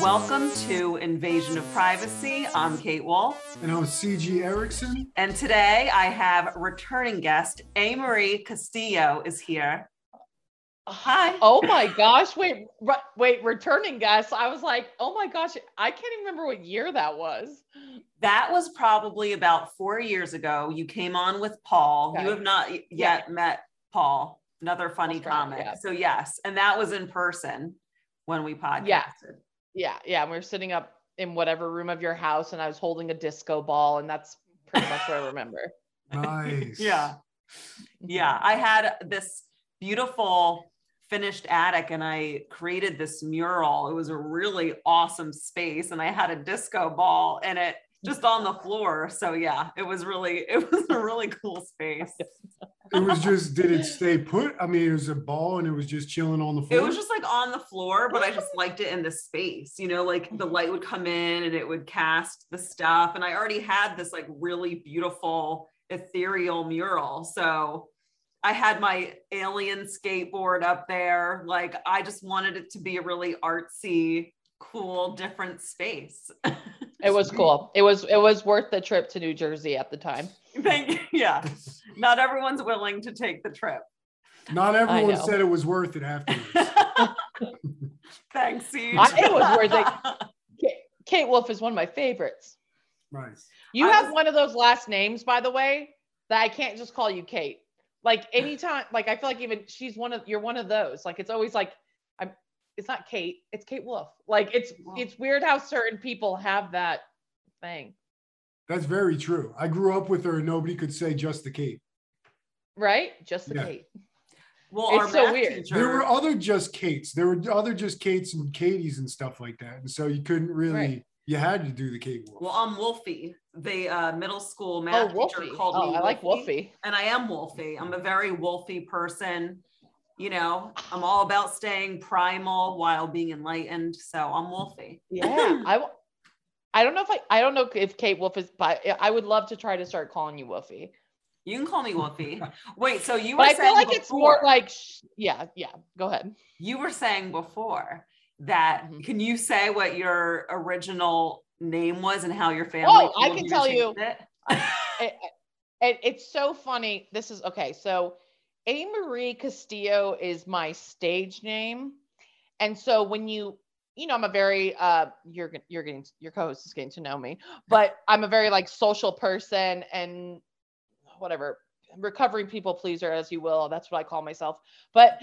Welcome to Invasion of Privacy. I'm Kate Wolf. And I'm CG Erickson. And today I have returning guest, A. Marie Castillo is here. Hi. Oh my gosh. Wait, wait, returning guest. I was like, oh my gosh, I can't even remember what year that was. That was probably about four years ago. You came on with Paul. Okay. You have not yet yeah. met Paul, another funny comic. Yeah. So, yes. And that was in person when we podcasted. Yeah. Yeah. Yeah. We were sitting up in whatever room of your house and I was holding a disco ball. And that's pretty much what I remember. Nice. yeah. Yeah. I had this beautiful finished attic and I created this mural. It was a really awesome space and I had a disco ball in it just on the floor. So yeah, it was really it was a really cool space. It was just did it stay put? I mean, it was a ball and it was just chilling on the floor. It was just like on the floor, but I just liked it in the space. You know, like the light would come in and it would cast the stuff and I already had this like really beautiful ethereal mural. So I had my alien skateboard up there. Like I just wanted it to be a really artsy, cool, different space. it was cool. It was it was worth the trip to New Jersey at the time. Thank you. Yeah. Not everyone's willing to take the trip. Not everyone said it was worth it afterwards. Thanks, CG. it was worth it. Kate Wolf is one of my favorites. Nice. You I have was... one of those last names, by the way, that I can't just call you Kate. Like anytime, like I feel like even she's one of you're one of those. Like it's always like I'm it's not Kate, it's Kate Wolf. Like it's it's weird how certain people have that thing. That's very true. I grew up with her and nobody could say just the Kate. Right? Just the yeah. Kate. Well, it's so weird. Teacher... There were other just Kates. There were other just Kates and Katies and stuff like that. And so you couldn't really right. you had to do the Kate Wolf. Well, I'm Wolfie the uh, middle school math oh, teacher called oh, me. I like Wolfie, and I am Wolfie. I'm a very Wolfie person. You know, I'm all about staying primal while being enlightened. So I'm Wolfie. Yeah, I. I don't know if I. I don't know if Kate Wolf is, but I would love to try to start calling you Wolfie. You can call me Wolfie. Wait, so you were but I feel like before, it's more like, yeah, yeah. Go ahead. You were saying before that. Mm-hmm. Can you say what your original name was and how your family. Oh, I can tell you. It? it, it, it's so funny. This is okay. So, A. Marie Castillo is my stage name, and so when you, you know, I'm a very uh, you're you're getting your co-host is getting to know me, but I'm a very like social person and whatever recovering people pleaser as you will. That's what I call myself. But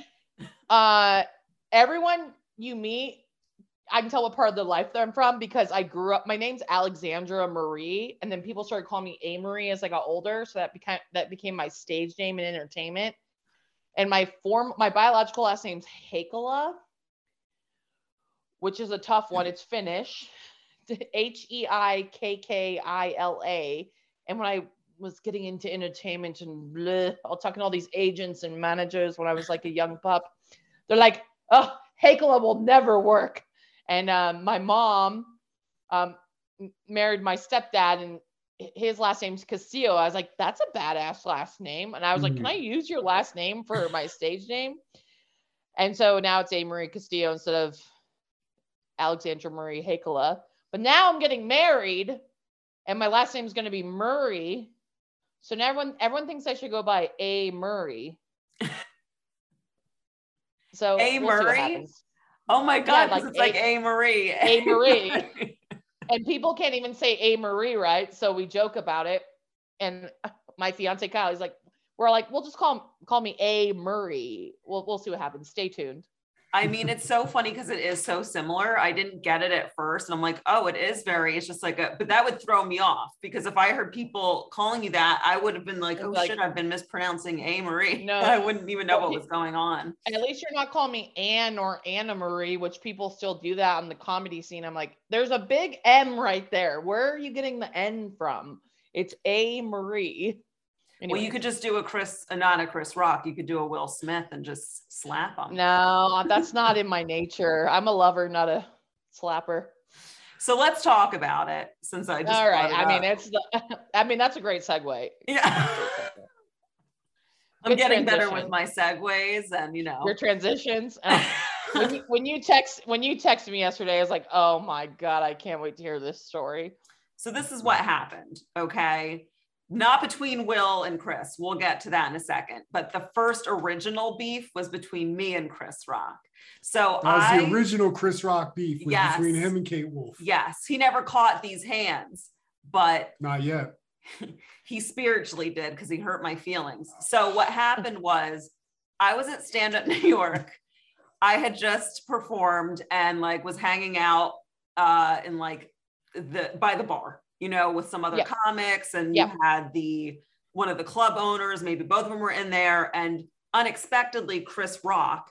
uh, everyone you meet I can tell what part of the life that I'm from because I grew up. My name's Alexandra Marie, and then people started calling me A Marie as I got older. So that became that became my stage name in entertainment. And my form, my biological last name's Heikkilä, which is a tough one. It's Finnish, H E I K K I L A. And when I was getting into entertainment and bleh, I talking to all these agents and managers when I was like a young pup, they're like, "Oh, Heikkilä will never work." And um, my mom um, married my stepdad, and his last name's Castillo. I was like, that's a badass last name. And I was mm like, can I mm-hmm. use your last name for my stage name? And so now it's A. Marie Castillo instead of Alexandra Marie Heikkilä. But now I'm getting married, and my last name is going to be Murray. So now everyone everyone thinks I should go by A. Murray. So A. We'll Murray. Oh my god, yeah, like it's a, like A Marie. A Marie. and people can't even say A Marie, right? So we joke about it. And my fiance Kyle, he's like, we're like, we'll just call call me A Murray. We'll we'll see what happens. Stay tuned. I mean, it's so funny because it is so similar. I didn't get it at first. And I'm like, oh, it is very, it's just like a, but that would throw me off because if I heard people calling you that, I would have been like, oh like, shit, I've been mispronouncing A Marie. No, I wouldn't even know what was going on. At least you're not calling me Anne or Anna Marie, which people still do that on the comedy scene. I'm like, there's a big M right there. Where are you getting the N from? It's A Marie. Well, you could just do a Chris, uh, not a Chris Rock. You could do a Will Smith and just slap him. No, that's not in my nature. I'm a lover, not a slapper. So let's talk about it since I just. All right. I mean, it's the, I mean, that's a great segue. Yeah. I'm getting better with my segues and, you know, your transitions. when you, when you text when you texted me yesterday, I was like, oh my god, I can't wait to hear this story. So this is what happened. Okay. Not between Will and Chris. We'll get to that in a second. But the first original beef was between me and Chris Rock. So That was I, the original Chris Rock beef was Yes. between him and Kate Wolf. yes, he never caught these hands, but Not yet. he spiritually did because he hurt my feelings. So what happened was I was at Stand Up New York. I had just performed and like was hanging out uh in like the by the bar, you know, with some other Yeah. comics and Yeah. you had the one of the club owners, maybe both of them were in there and unexpectedly Chris Rock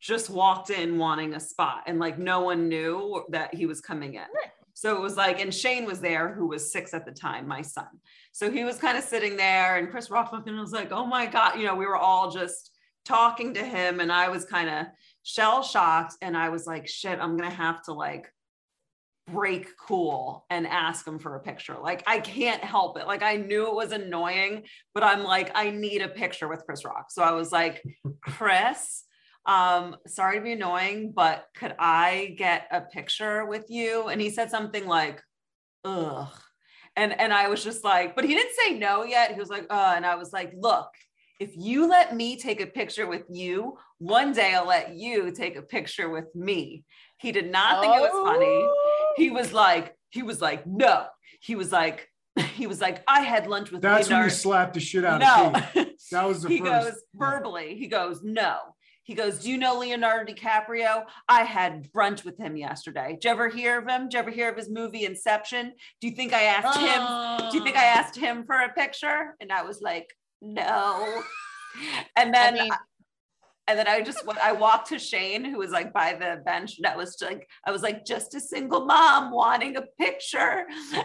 just walked in wanting a spot and like no one knew that he was coming in. Right. So it was like, and Shane was there, who was six at the time, my son. So he was kind of sitting there, and Chris Rock looked and was like, "Oh my god!" You know, we were all just talking to him, and I was kind of shell shocked, and I was like, "Shit, I'm gonna have to like break cool and ask him for a picture. Like I can't help it. Like I knew it was annoying, but I'm like, I need a picture with Chris Rock. So I was like, Chris." um sorry to be annoying but could i get a picture with you and he said something like ugh and and i was just like but he didn't say no yet he was like uh and i was like look if you let me take a picture with you one day i'll let you take a picture with me he did not think it was funny Oh. He was like he was like no. He was like he was like i had lunch with That's when you slapped the shit out of no. Kate. That was the he first. goes verbally. He goes no. He goes do you know leonardo dicaprio? I had brunch with him yesterday. Did you ever hear of him? Did you ever hear of his movie inception? Do you think i asked him do you think i oh. asked him for a picture? And i was like no. And then I mean, and then I just went, I walked to Shane, who was like by the bench. And I was like, I was like, just a single mom wanting a picture.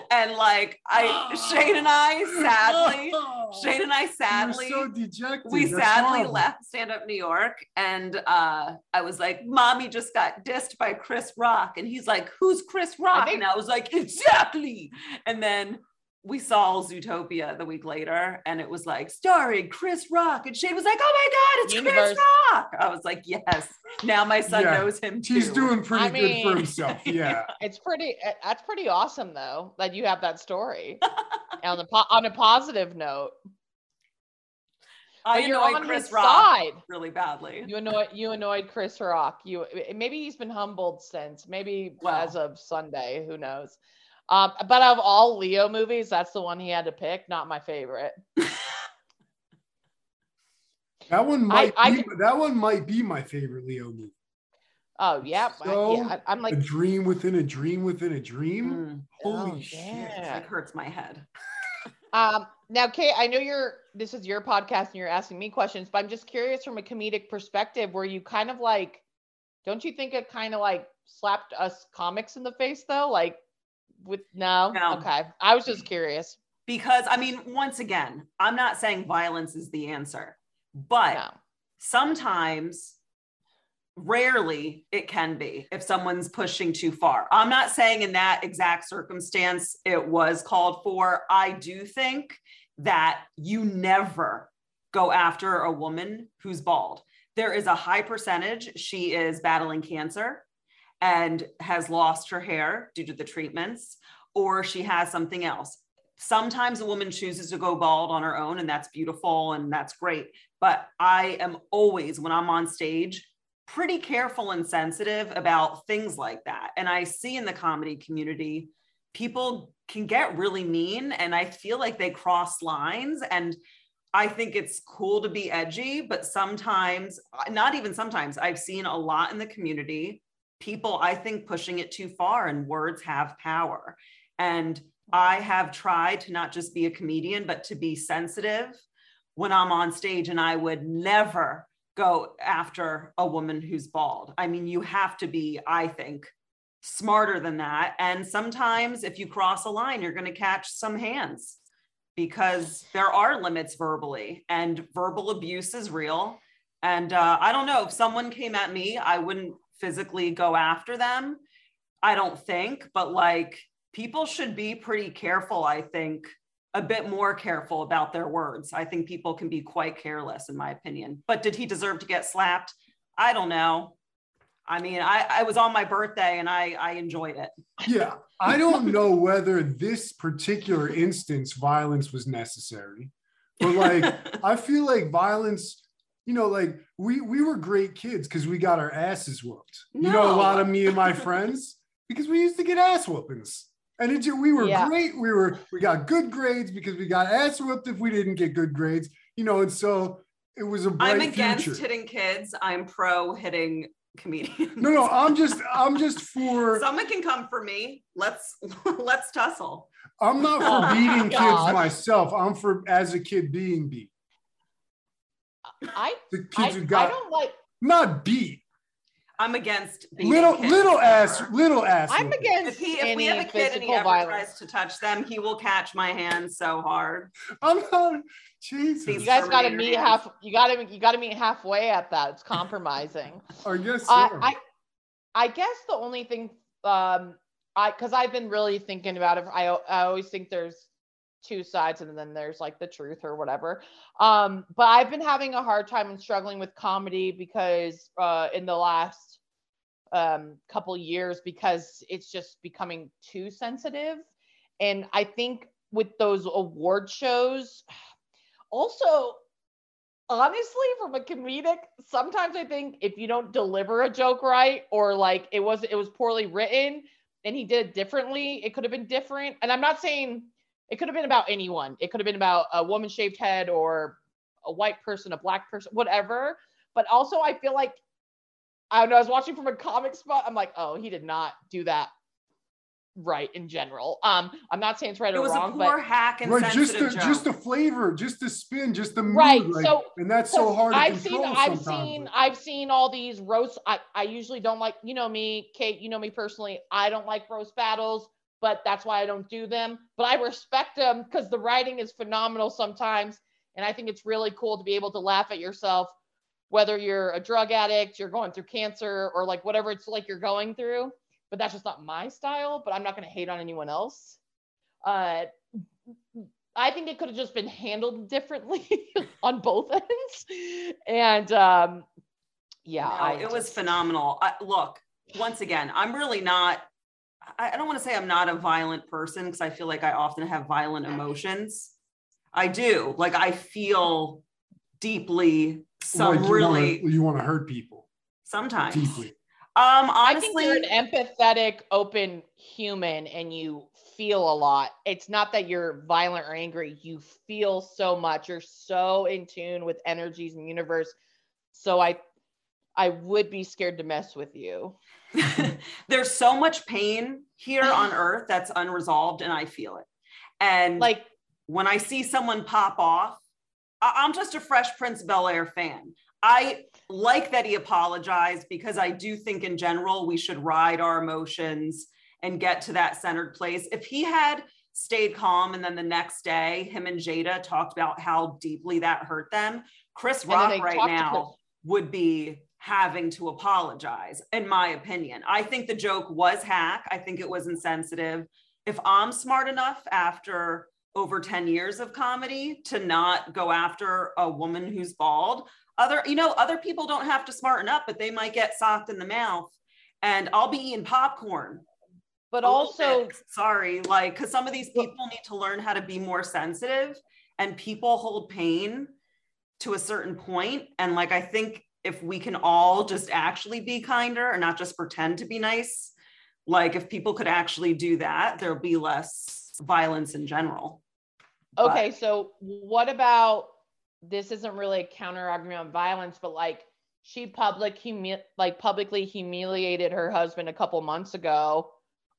And like I Shane and I sadly, Shane and I sadly so dejected. we That's sadly horrible. left stand up New York and uh I was like, Mommy just got dissed by Chris Rock. And he's like, Who's Chris Rock? think- and I was like, Exactly. And then we saw Zootopia the week later and it was like starring Chris Rock. And Shane was like, Oh my God, it's Universe. Chris Rock. I was like, Yes. Now my son Yeah, knows him too. He's doing pretty I good for himself. Yeah. it's pretty. uh, That's pretty awesome, though, that you have that story. on the po- on a positive note, I but you're on Chris his Rock side. really badly. You annoyed you annoyed Chris Rock. You maybe he's been humbled since. Maybe Well. as of Sunday, who knows? Um, but of all Leo movies, that's the one he had to pick. Not my favorite. That one might I be, that one might be my favorite Leo movie. Oh yeah, I- So, yeah. I, am like, a dream within a dream within a dream. Mm, Holy oh, shit. yeah. it hurts my head. Um, now, Kate, I know you're this is your podcast and you're asking me questions, but I'm just curious from a comedic perspective, where you kind of like, don't you think it kind of like slapped us comics in the face though? Like, with no, No. okay, I was just curious. because I mean, once again, I'm not saying violence is the answer, but No, sometimes, rarely, it can be if someone's pushing too far. I'm not saying in that exact circumstance it was called for. I do think that you never go after a woman who's bald. There is a high percentage she is battling cancer and has lost her hair due to the treatments, or she has something else. Sometimes a woman chooses to go bald on her own, and that's beautiful and that's great. But I am always, when I'm on stage, pretty careful and sensitive about things like that. And I see in the comedy community, people can get really mean, and I feel like they cross lines. And I think it's cool to be edgy, but sometimes, not even sometimes, I've seen a lot in the community people, I think, pushing it too far, and words have power. And I have tried to not just be a comedian, but to be sensitive when I'm on stage, and I would never go after a woman who's bald. I mean, you have to be, I think, smarter than that. And sometimes if you cross a line, you're going to catch some hands because there are limits verbally, and verbal abuse is real. And uh, I don't know if someone came at me, I wouldn't physically go after them. I don't think, but like people should be pretty careful, I think, a bit more careful about their words. I think people can be quite careless, in my opinion. But did he deserve to get slapped? I don't know. I mean, I, I was on my birthday and I, I enjoyed it. Yeah. I don't know whether this particular instance violence was necessary, but like, I feel like violence, you know, like we, we were great kids because we got our asses whooped. You know, a lot of me and my friends, because we used to get ass whoopings. And it, we were Yeah. great. We were, we got good grades because we got ass whooped if we didn't get good grades, you know, and so it was a bright I'm against future. hitting kids. I'm pro hitting comedians. No, no, I'm just, I'm just for, Someone can come for me. Let's let's tussle. I'm not Oh, for beating kids myself. I'm for as a kid being beat. I The I, kids who I got don't like not beat, I'm against beating little kids little ass, ever. little ass. I'm against If he if any we have a kid and he physical ever violence. tries to touch them, he will catch my hand so hard. I'm not. Jesus. You guys got to meet hands. half. You got to you got to meet halfway at that. It's compromising. I guess. I, so. I I guess the only thing um I because I've been really thinking about it. I I always think there's two sides and then there's like the truth or whatever. Um, but I've been having a hard time and struggling with comedy because uh in the last um couple years because it's just becoming too sensitive. And I think with those award shows, also honestly from a comedic sometimes i think if you don't deliver a joke right or like it was it was poorly written and he did it differently it could have been different and i'm not saying it could have been about anyone. It could have been about a woman shaved head or a white person a black person whatever. But also i feel like i don't know i was watching from a comic spot. I'm like oh he did not do that right in general. Um i'm not saying it's right It or was a wrong poor but hack and right, just sensitive the joke. just the flavor, just the spin, just the mood, Right, like, so- and that's so, So hard to I've seen I've sometimes. seen I've seen all these roast I, I usually don't like you know me Kate you know me personally I don't like roast battles but that's why I don't do them but I respect them because the writing is phenomenal sometimes and I think it's really cool to be able to laugh at yourself whether you're a drug addict you're going through cancer or like whatever it's like you're going through but that's just not my style but I'm not going to hate on anyone else uh I think it could have just been handled differently on both ends. And um, yeah, No, I it was phenomenal. I, look, once again, I'm really not. I, I don't want to say I'm not a violent person because I feel like I often have violent emotions. I do. Like I feel deeply some Like, you really wanna, you want to hurt people sometimes. deeply. Um, I think honestly, you're an empathetic, open human and you feel a lot. It's not that you're violent or angry. You feel so much. You're so in tune with energies and universe. So I I would be scared to mess with you. there's so much pain here on earth that's unresolved and I feel it. And Like when I see someone pop off, I- I'm just a Fresh Prince Bel Air fan. I like that he apologized because I do think in general we should ride our emotions and get to that centered place. If he had stayed calm and then the next day him and Jada talked about how deeply that hurt them, Chris Rock right now would be having to apologize, in my opinion. I think the joke was hack. I think it was insensitive. If I'm smart enough after over 10 years of comedy to not go after a woman who's bald, other, you know, other people don't have to smarten up, but they might get socked in the mouth. And I'll be eating popcorn. but oh, also bit. sorry, like, because some of these people need to learn how to be more sensitive and people hold pain to a certain point and like i think if we can all just actually be kinder and not just pretend to be nice like if people could actually do that there'll be less violence in general But- Okay, so what about this isn't really a counter argument on violence, but like she public humi- like publicly humiliated her husband a couple months ago,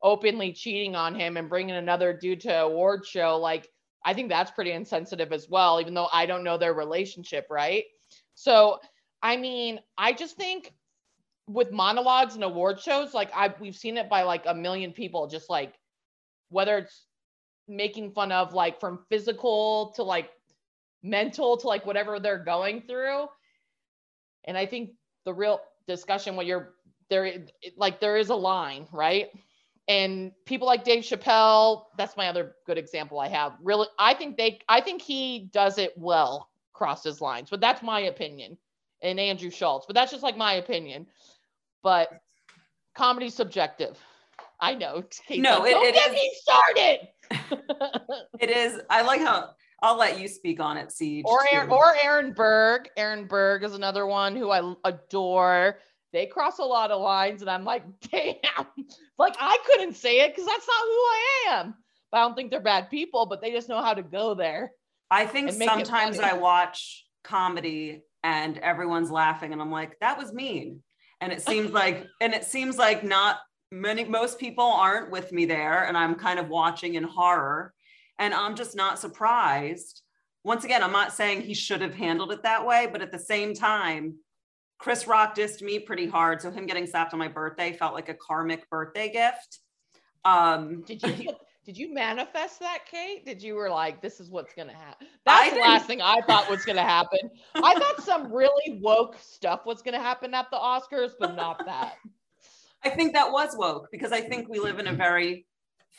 openly cheating on him and bringing another dude to award show. Like I think that's pretty insensitive as well, even though I don't know their relationship, right? So I mean, I just think with monologues and award shows, like I we've seen it by like a million people, just like whether it's making fun of like from physical to like mental to like whatever they're going through. And i think the real discussion when you're there like there is a line right? And people like dave chappelle that's my other good example i have. Really i think they i think he does it well crosses lines but that's my opinion and andrew schulz but that's just like my opinion but comedy subjective. I know. Kate, no, it, don't it get is, me started. it is. I like how I'll let you speak on it, CG. Or Aaron, or Aaron Berg. Aaron Berg is another one who I adore. They cross a lot of lines, and I'm like, damn. Like I couldn't say it because that's not who I am. But I don't think they're bad people, but they just know how to go there. I think sometimes I watch comedy and everyone's laughing, and I'm like, that was mean. And it seems like, and it seems like not many, most people aren't with me there, and I'm kind of watching in horror and I'm just not surprised. Once again, I'm not saying he should have handled it that way, but at the same time, Chris Rock dissed me pretty hard. So him getting slapped on my birthday felt like a karmic birthday gift. Um, did you did you manifest that, Kate? Did you were like, this is what's gonna happen? That's the last thing I thought was gonna happen. I thought some really woke stuff was gonna happen at the Oscars, but not that. I think that was woke because I think we live in a very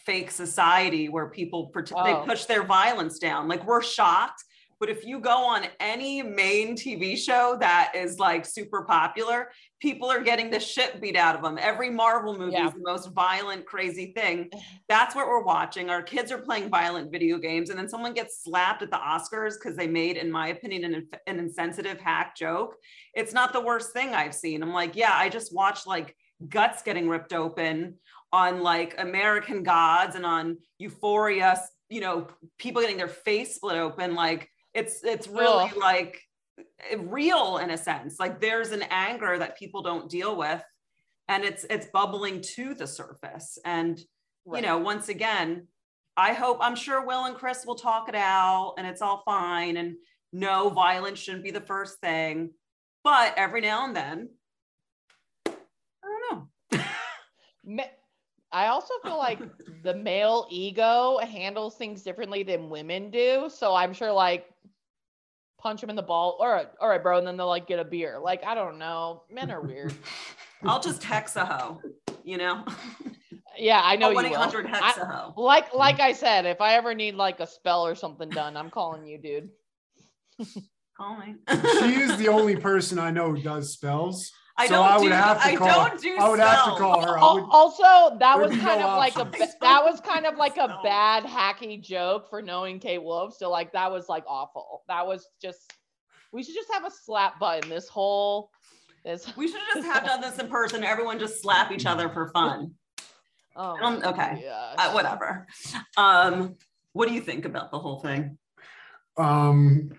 fake society where people oh. they push their violence down. Like we're shocked, but if you go on any main TV show that is like super popular, people are getting the shit beat out of them. Every Marvel movie yeah. is the most violent, crazy thing. That's what we're watching. Our kids are playing violent video games, and then someone gets slapped at the Oscars because they made, in my opinion, an, an insensitive hack joke. It's not the worst thing I've seen. I'm like, yeah, I just watched like guts getting ripped open on like American Gods and on Euphoria, you know, people getting their face split open. Like it's it's really like eh, real in a sense. Like there's an anger that people don't deal with, and it's it's bubbling to the surface. And right. you know, once again, I hope I'm sure Will and Chris will talk it out, and it's all fine. And no, violence shouldn't be the first thing, but every now and then. I don't know. I also feel like the male ego handles things differently than women do. So I'm sure like punch him in the ball. All right, all right, bro. And then they'll like get a beer. Like, I don't know. Men are weird. I'll just hex a hoe, you know? Yeah, I know oh, you will. Hex a hoe. Like like I said, if I ever need like a spell or something done, I'm calling you, dude. Call me. she is the only person I know who does spells. I so don't I would do, have to call. I, don't do I would spells. have to call her. Would, also, that was kind no of like a that was kind of like a bad hacky joke for knowing Kate Wolf. So like that was like awful. That was just we should just have a slap button. This whole this we should just have done this in person. Everyone just slap each other for fun. Oh, um, okay, uh, whatever. Um, what do you think about the whole thing? Um,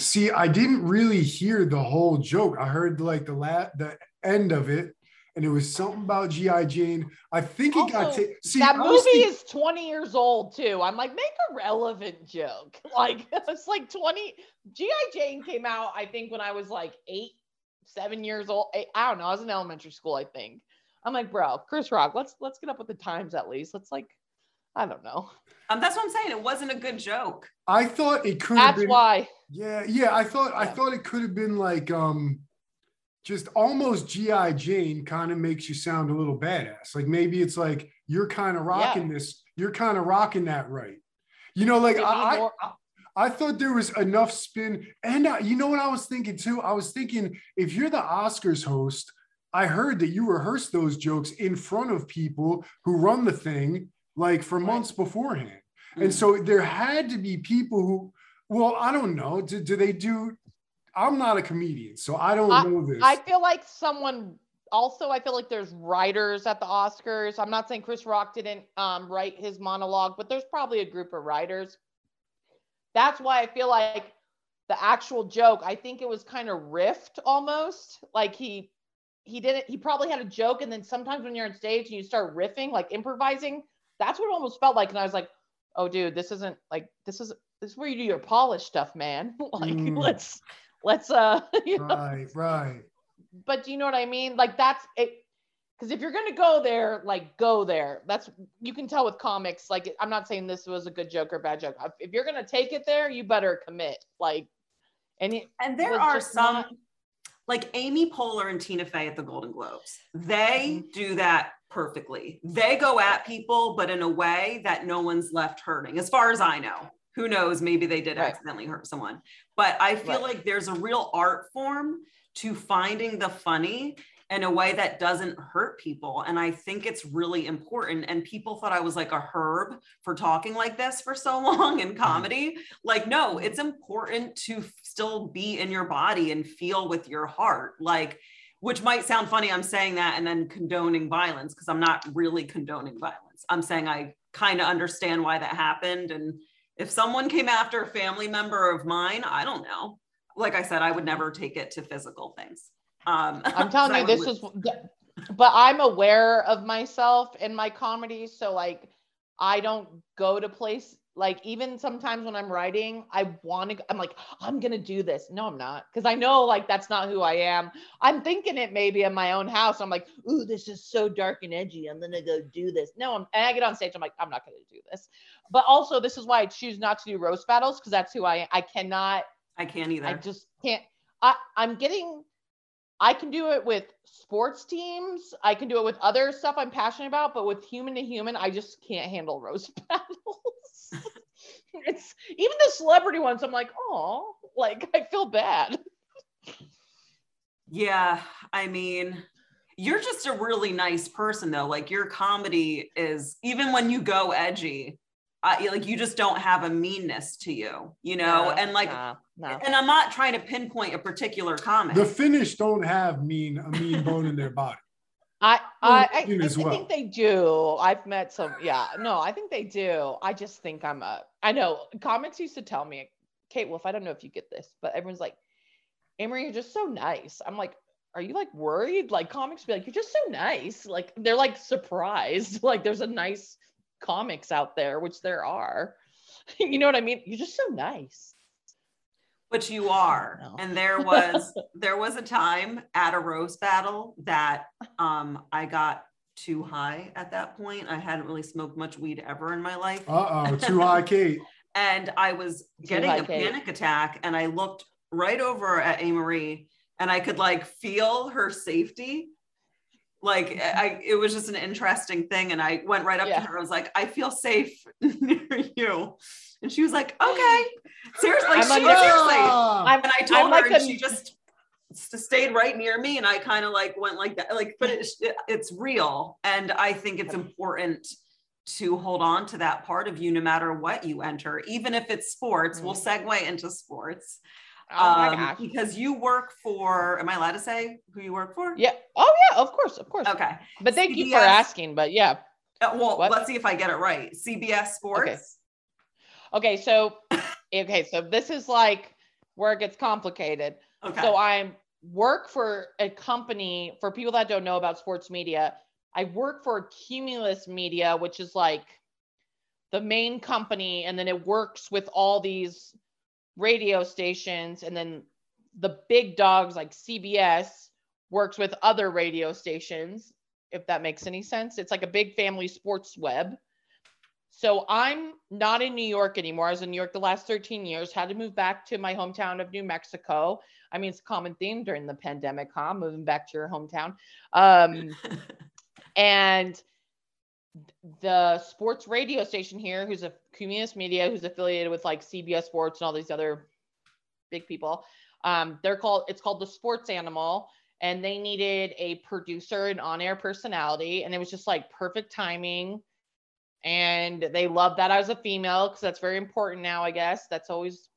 See, I didn't really hear the whole joke. I heard like the la- the end of it, and it was something about GI Jane. I think it also, got ta- see that movie thinking- is 20 years old too. I'm like, make a relevant joke. Like it's like 20. GI Jane came out, I think, when I was like eight, seven years old. Eight, I don't know. I was in elementary school, I think. I'm like, bro, Chris Rock, let's let's get up with the times at least. Let's like, I don't know. Um, that's what I'm saying. It wasn't a good joke. I thought it could. That's been, why. Yeah, yeah. I thought yeah. I thought it could have been like um, just almost GI Jane. Kind of makes you sound a little badass. Like maybe it's like you're kind of rocking yeah. this. You're kind of rocking that right. You know, like I, more- I, I thought there was enough spin, and uh, you know what I was thinking too. I was thinking if you're the Oscars host, I heard that you rehearsed those jokes in front of people who run the thing like for months right. beforehand. Mm-hmm. And so there had to be people who, well, I don't know. Do, do they do? I'm not a comedian, so I don't I, know this. I feel like someone also, I feel like there's writers at the Oscars. I'm not saying Chris Rock didn't um, write his monologue, but there's probably a group of writers. That's why I feel like the actual joke, I think it was kind of riffed almost. Like he he didn't he probably had a joke and then sometimes when you're on stage and you start riffing, like improvising, that's what it almost felt like. And I was like, oh, dude, this isn't like this is this is where you do your polish stuff, man. like mm. let's let's uh you know? right right. But do you know what I mean? Like that's it. Because if you're gonna go there, like go there. That's you can tell with comics. Like I'm not saying this was a good joke or bad joke. If you're gonna take it there, you better commit. Like, and it, and there are some. Not, like Amy Poehler and Tina Fey at the Golden Globes. They mm-hmm. do that perfectly. They go at people, but in a way that no one's left hurting, as far as I know. Who knows? Maybe they did right. accidentally hurt someone. But I feel right. like there's a real art form to finding the funny in a way that doesn't hurt people. And I think it's really important. And people thought I was like a herb for talking like this for so long in mm-hmm. comedy. Like, no, mm-hmm. it's important to still be in your body and feel with your heart. Like, which might sound funny, I'm saying that and then condoning violence because I'm not really condoning violence. I'm saying I kind of understand why that happened. And if someone came after a family member of mine, I don't know. Like I said, I would never take it to physical things. Um, I'm telling you, this is, but I'm aware of myself in my comedy. So like, I don't go to place like even sometimes when I'm writing, I want to, I'm like, I'm going to do this. No, I'm not. Cause I know like that's not who I am. I'm thinking it maybe in my own house. I'm like, ooh, this is so dark and edgy. I'm to go do this. No, I'm, and I get on stage. I'm like, I'm not going to do this. But also, this is why I choose not to do roast battles because that's who I I cannot. I can't either. I just can't. I, I'm getting I can do it with sports teams. I can do it with other stuff I'm passionate about, but with human to human, I just can't handle roast battles. it's even the celebrity ones. I'm like, oh, like I feel bad. Yeah, I mean, you're just a really nice person though. Like your comedy is even when you go edgy, I, like you just don't have a meanness to you, you know, and like, no, no. and I'm not trying to pinpoint a particular comment. The Finnish don't have mean a mean bone in their body. I I, I, I, well. think they do. I've met some. Yeah, no, I think they do. I just think I'm a. I know comics used to tell me, Kate Wolf. I don't know if you get this, but everyone's like, A. Marie, you're just so nice. I'm like, are you like worried? Like comics be like, you're just so nice. Like they're like surprised. Like there's a nice comics out there, which there are. you know what I mean? You're just so nice. But you are. And there was there was a time at a roast battle that um I got too high at that point. I hadn't really smoked much weed ever in my life. Uh-oh, too high, Kate. and I was getting high, a Kate. panic attack and I looked right over at A. Marie and I could like feel her safety like I, it was just an interesting thing. And I went right up yeah. to her. I was like, I feel safe near you. And she was like, okay. Seriously, I'm she, like, seriously. I'm, and I told I'm her like and a, she just stayed right near me. And I kind of like went like that, like, but it, it, it's real. And I think it's important to hold on to that part of you no matter what you enter, even if it's sports. Mm-hmm. We'll segue into sports. Oh my um, gosh. Because you work for, am I allowed to say who you work for? Yeah. Oh, yeah, of course, of course. Okay. But thank CBS, you for asking. But yeah. Uh, well, what? let's see if I get it right. CBS Sports. Okay. okay. So, okay. So this is like where it gets complicated. Okay. So I work for a company, for people that don't know about sports media, I work for Cumulus Media, which is like the main company. And then it works with all these radio stations and then the big dogs like CBS works with other radio stations if that makes any sense it's like a big family sports web so I'm not in New York anymore. I was in New York the last 13 years, had to move back to my hometown of New Mexico. I mean, it's a common theme during the pandemic, huh? Moving back to your hometown. Um, and the sports radio station here, who's a Cumulus Media, who's affiliated with like CBS Sports and all these other big people. Um, they're called it's called the Sports Animal, and they needed a producer and on-air personality, and it was just like perfect timing. And they loved that I was a female because that's very important now, I guess. That's always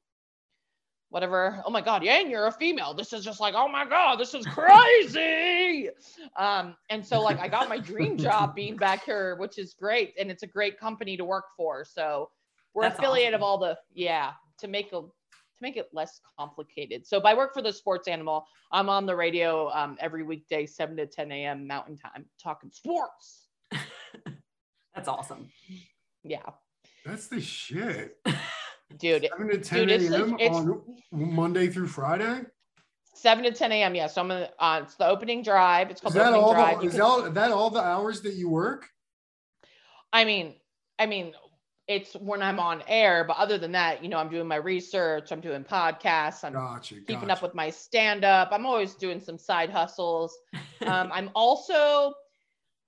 whatever. Oh my God, yeah, and you're a female. This is just like, oh my God, this is crazy. um, and so like I got my dream job being back here, which is great. And it's a great company to work for. So we're That's affiliate awesome. of all the yeah, to make a to make it less complicated. So if I work for the sports animal, I'm on the radio um, every weekday, 7 to 10 a.m. mountain time, talking sports. That's awesome. Yeah. That's the shit dude. 7 to 10 a.m. on Monday through Friday? 7 to 10 a.m. Yeah. So I'm gonna, uh, it's the opening drive. It's called is that all drive. The, is all, that all the hours that you work? I mean, I mean, it's when I'm on air, but other than that, you know, I'm doing my research, I'm doing podcasts, I'm gotcha, keeping gotcha. up with my stand up. I'm always doing some side hustles. Um, I'm also,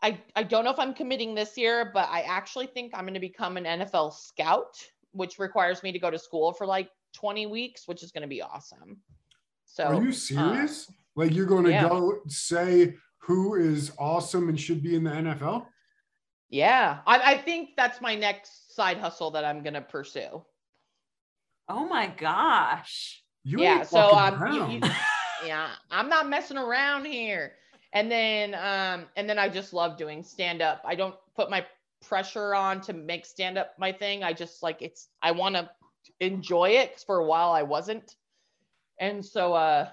I, I don't know if I'm committing this year, but I actually think I'm going to become an NFL scout which requires me to go to school for like 20 weeks, which is going to be awesome. So, are you uh, serious? Uh, like you're going to yeah. go say who is awesome and should be in the NFL? Yeah, I, I think that's my next side hustle that I'm gonna pursue. Oh my gosh. You yeah, so fucking um, you- you- yeah, I'm not messing around here. And then um, and then I just love doing stand up. I don't put my pressure on to make stand up my thing. I just like it's I want to enjoy it 'cause for a while I wasn't. And so uh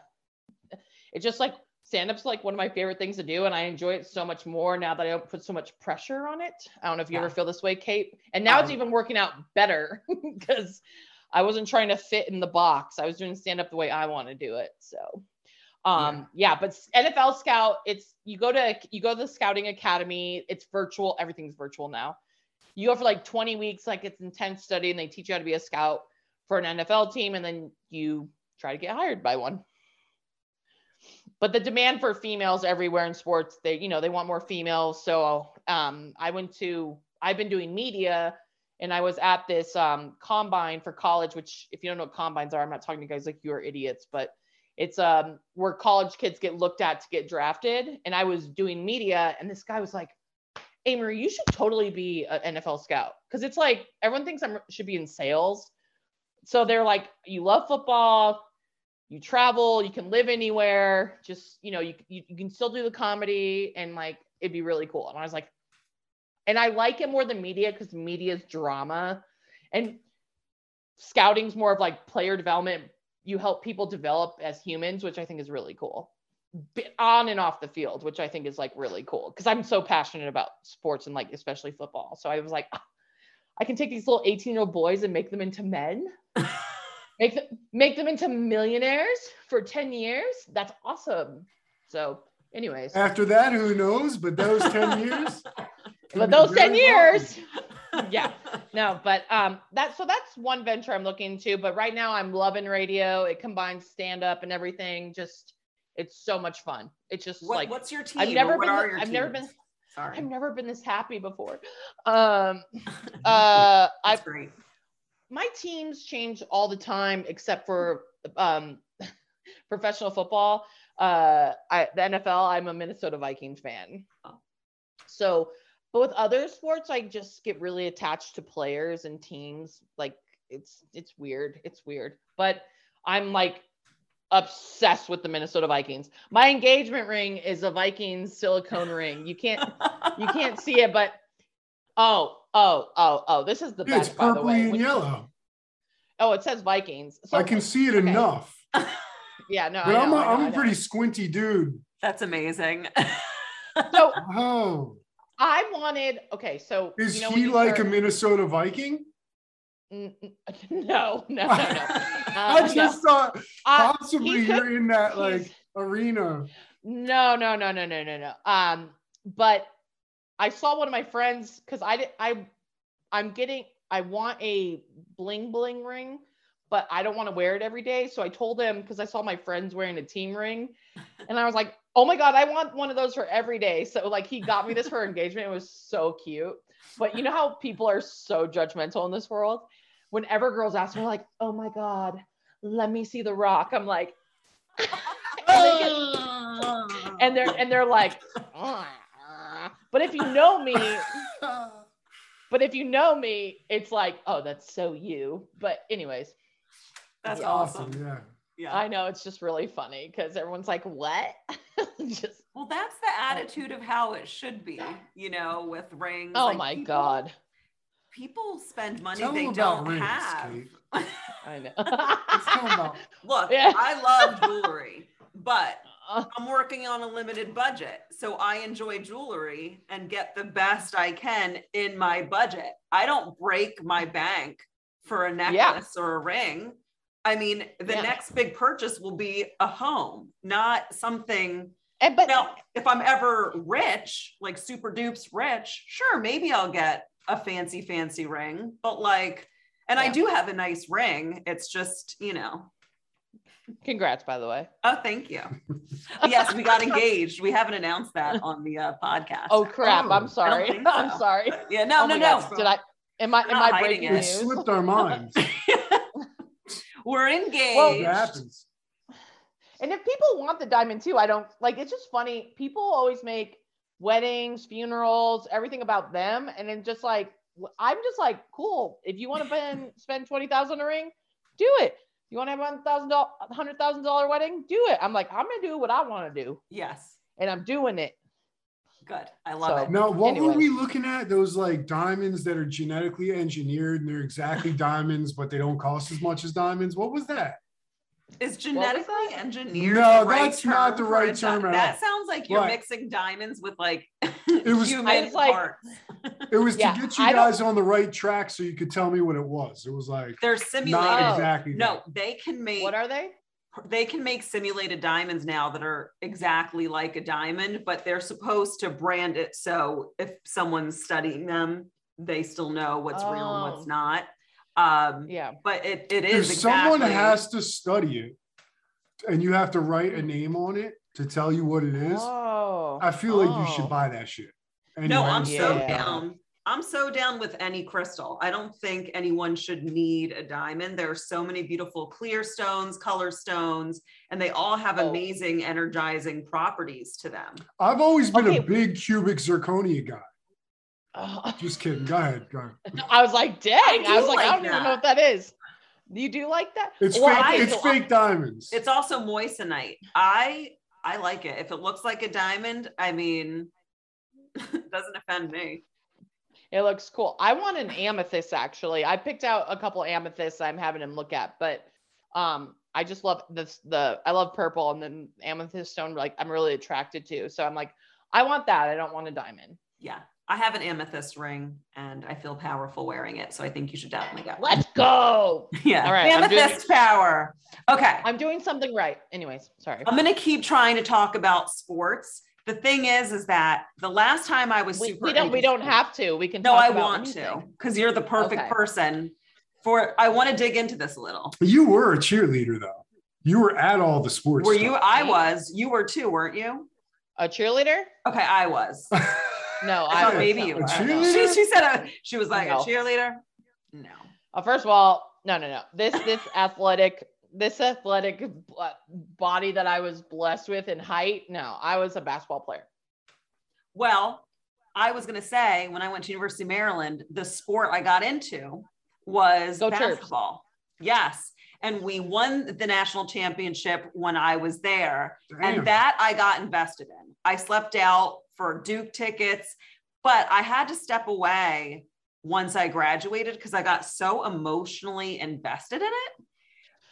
it's just like stand up's like one of my favorite things to do and I enjoy it so much more now that I don't put so much pressure on it. I don't know if you Yeah. ever feel this way, Kate. And now it's Um, even working out better because I wasn't trying to fit in the box. I was doing stand up the way I want to do it. So um yeah. but NFL scout it's you go to you go to the scouting academy, it's virtual, everything's virtual now. You go for like 20 weeks like it's intense study and they teach you how to be a scout for an NFL team and then you try to get hired by one. But the demand for females everywhere in sports, they you know, they want more females. So um I went to I've been doing media and I was at this um, combine for college, which if you don't know what combines are, I'm not talking to you guys like you are idiots, but it's um where college kids get looked at to get drafted. And I was doing media, and this guy was like, A. Marie, you should totally be an NFL scout because it's like everyone thinks I should be in sales." So they're like, "You love football." You travel, you can live anywhere. Just you know, you, you you can still do the comedy, and like it'd be really cool. And I was like, and I like it more than media because media is drama and scouting's more of like player development. You help people develop as humans, which I think is really cool. On and off the field, which I think is like really cool because I'm so passionate about sports and like especially football. So I was like, "Ah, I can take these little 18 year old boys and make them into men, make them make them into millionaires for 10 years. That's awesome. So, anyways, After that, who knows? But those 10 years. but those 10 very years. Yeah no but um that's so that's one venture i'm looking to but right now i'm loving radio it combines stand up and everything just it's so much fun it's just What, like what's your team? I've never been- I've never been- Sorry. i've never been this happy before um uh i've great. my teams change all the time except for um professional football uh I, the nfl i'm a minnesota vikings fan Oh. so but with other sports i just get really attached to players and teams like it's it's weird it's weird but i'm like obsessed with the minnesota vikings my engagement ring is a vikings silicone ring you can't you can't see it but oh oh oh oh this is the It's best by the purpley way and When- yellow. Oh, it says Vikings. So I can see it okay. enough. Yeah, no, But I I'm know, a, I know, I'm I a know. pretty squinty dude. That's amazing. So Oh, I wanted. Okay, so is you know, he like a Minnesota Viking? No, no, no, no. I Uh, just thought Uh, possibly could- you're in that like arena. No, no, no, no, no, no, no. Um, but I saw one of my friends because I did. I, I'm getting. I want a bling bling ring, but I don't want to wear it every day. So I told him because I saw my friends wearing a team ring, and I was like, "Oh my god, I want one of those for every day." So like he got me this for engagement. It was so cute. But you know how people are so judgmental in this world. Whenever girls ask me, like, "Oh my god, let me see the rock," I'm like. and they get- oh. and they're and they're like but if you know me but if you know me it's like oh that's so you but anyways That's Yeah. awesome. Yeah. Yeah. i know it's just really funny because everyone's like what just well, that's the attitude of how it should be, you know, with rings. oh Like, my people- god People spend money Tell they him about don't rings, have. Kate. i know Let's tell him about. Look, Yeah. I love jewelry, but Uh, I'm working on a limited budget. So I enjoy jewelry and get the best I can in my budget. I don't break my bank for a necklace or a ring. I mean, the Yeah. next big purchase will be a home, not something. and but Now, if I'm ever rich, like super dupes rich, sure, maybe I'll get a fancy, fancy ring. But like, and I do have a nice ring. It's just, you know, congrats by the way Oh, thank you. yes, we got engaged. We haven't announced that on the uh, podcast. oh crap Oh, i'm sorry think i'm sorry yeah, no, oh no, no. God. did i am i am i breaking it. It slipped our minds. We're It engaged. happens. And if people want the diamond too, I don't like it's just funny. People always make weddings, funerals, everything about them. And then just like I'm just like, cool. If you want to spend spend twenty thousand a ring, do it. You want to have a thousand dollar, hundred thousand dollar wedding? Do it. I'm like, I'm gonna do what I want to do, Yes. and I'm doing it. Good. I love So- it. Now, what were we looking at? Those like diamonds that are genetically engineered and they're exactly diamonds, but they don't cost as much as diamonds. What was that? Is genetically that? engineered? No, the right that's not the right a di- term That sounds like you're Right. mixing diamonds with like It was- human It's like- parts. It was Yeah, to get you I don't- guys on the right track so you could tell me what it was. It was like They're not simulated. Oh. exactly. No, they can make What are they? They can make simulated diamonds now that are exactly like a diamond, but they're supposed to brand it so if someone's studying them, they still know what's real and what's Oh. not. Um, Yeah. but it, it is. If exactly someone has to study it and you have to write a name on it to tell you what it is, Oh. I feel like you oh. should buy that shit. no, Anyway, I'm so Yeah. down. I'm so down with any crystal. I don't think anyone should need a diamond. There are so many beautiful clear stones, color stones, and they all have Oh. amazing energizing properties to them. I've always been Okay. a big cubic zirconia guy. Oh. Just kidding. Go ahead. Go ahead. I was like, dang. I, do was like, like I don't even know what that is. You do like that? It's Well, fake. I- it's so fake diamonds. It's also moissanite. I I like it. If it looks like a diamond, I mean, it doesn't offend me. It looks cool. I want an amethyst actually. I picked out a couple amethysts I'm having him look at, but um I just love this the I love purple and then amethyst stone like I'm really attracted to. So I'm like I want that. I don't want a diamond. Yeah. I have an amethyst ring and I feel powerful wearing it. So I think you should definitely go. Let's go. Yeah. All right, I'm doing- Amethyst power. Okay. I'm doing something right. Anyways, sorry. I'm going to keep trying to talk about sports. The thing is, is that the last time I was We, super. we don't we don't have to. We can No, talk I about want to because you're the perfect Okay. person for. I want to dig into this a little. you were a cheerleader though. You were at all the sports. Were you? I was. You were too, weren't you? A cheerleader? Okay, I was. No, I I thought maybe you were. She, she said a, she was like No. a cheerleader. No. Uh, first of all, no, no, no. This this athletic this athletic body that I was blessed with in height. No, I was a basketball player. Well, I was going to say when I went to University of Maryland, the sport I got into was Go Terps. basketball. Yes. And we won the national championship when I was there. Damn. And that I got invested in. I slept out for Duke tickets, but I had to step away once I graduated because I got so emotionally invested in it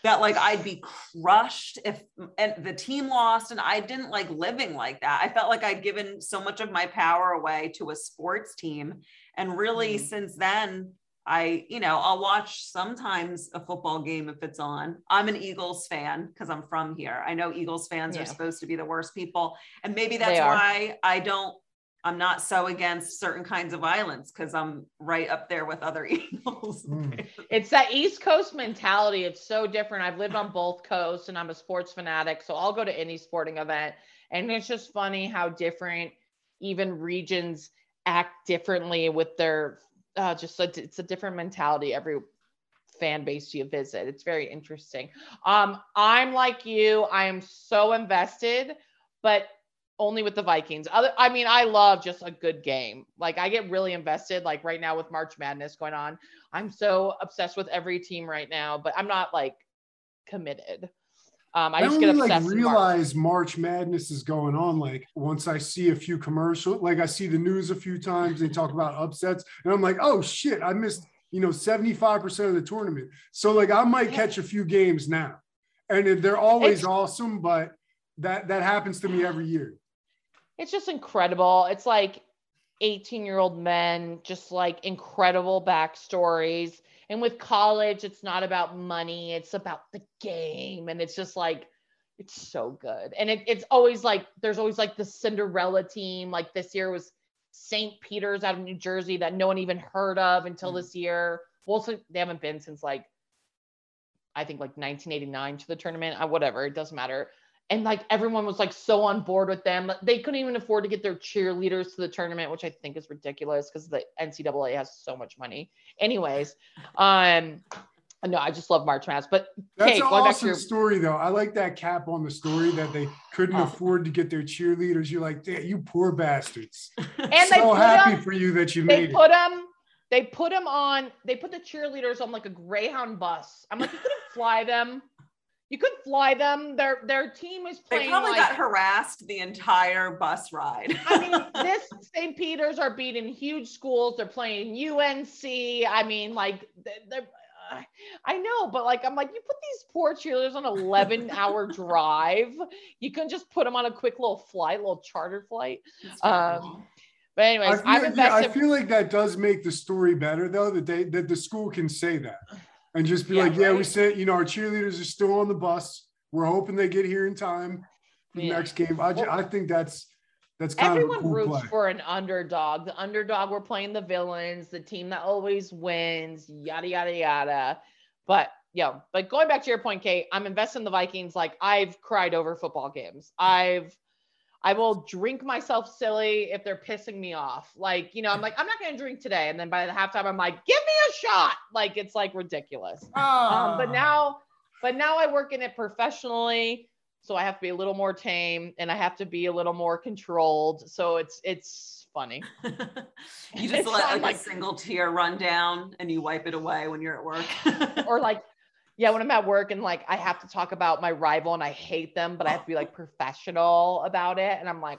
that like I'd be crushed if and the team lost and I didn't like living like that. I felt like I'd given so much of my power away to a sports team and really Mhm. since then I, you know, I'll watch sometimes a football game if it's on. I'm an Eagles fan because I'm from here. I know Eagles fans Yeah. are supposed to be the worst people. And maybe that's why I don't, I'm not so against certain kinds of violence because I'm right up there with other Eagles. Mm. It's that East Coast mentality. It's so different. I've lived on both coasts and I'm a sports fanatic. So I'll go to any sporting event. And it's just funny how different even regions act differently with their uh, just a, it's a different mentality every fan base you visit. It's very interesting. Um, I'm like you, I am so invested, but only with the Vikings. Other, I mean, I love just a good game. Like I get really invested. Like right now with March Madness going on, I'm so obsessed with every team right now, but I'm not like committed. Um, I I just only get like obsessed. March. realize March Madness is going on. Like once I see a few commercials, like I see the news a few times, they talk about upsets, and I'm like, oh shit, I missed you know 75% of the tournament. So like I might Yeah. catch a few games now, and they're always It's- awesome, but that that happens to me every year. It's just incredible. It's like 18 year old men, just like incredible backstories. And with college, it's not about money, it's about the game. And it's just like, it's so good. And it, it's always like, there's always like the Cinderella team. Like this year was St. Peter's out of New Jersey that no one even heard of until Mhm. this year. Well, so they haven't been since like, I think like 1989 to the tournament, whatever, it doesn't matter and like everyone was like so on board with them. They couldn't even afford to get their cheerleaders to the tournament, which I think is ridiculous because the NCAA has so much money. Anyways, um, No, I just love March Madness. But That's Kate, an going back to awesome your story, though. I like that cap on the story that they couldn't Oh. afford to get their cheerleaders. You're like, "Damn, you poor bastards. and they so happy them, for you that you they made it. put them, they put them on, they put the cheerleaders on like a Greyhound bus. I'm like, you couldn't fly them. You could fly them. Their their team is playing. They probably like got harassed the entire bus ride. I mean, this St. Peter's are beating huge schools. They're playing UNC. I mean, like they're, they're uh, I know, but like I'm like, you put these poor cheerleaders on an 11 hour drive. You couldn't just put them on a quick little flight, little charter flight. Um, But I anyways, feel, I'm yeah, I feel like that does make the story better, though, that they that the school can say that and just be Yeah, like, "Yeah, we right. said, you know, our cheerleaders are still on the bus. We're hoping they get here in time for the Yeah. next game." I, ju- I think that's that's kind Everyone cool roots play. for an underdog. The underdog, we're playing the villains, the team that always wins, yada yada yada. But yeah, but going back to your point, Kate, I'm invested in the Vikings. Like I've cried over football games. I've I will drink myself silly if they're pissing me off. Like, you know, I'm like, I'm not gonna drink today. And then by the halftime, I'm like, give me a shot. Like it's like ridiculous. Um, but now, but now I work in it professionally, so I have to be a little more tame and I have to be a little more controlled. So it's it's funny. you just It's let like, like- a single tear run down and you wipe it away when you're at work. Or like, yeah, when I'm at work and like I have to talk about my rival and I hate them, but I have to be like professional about it. And I'm like,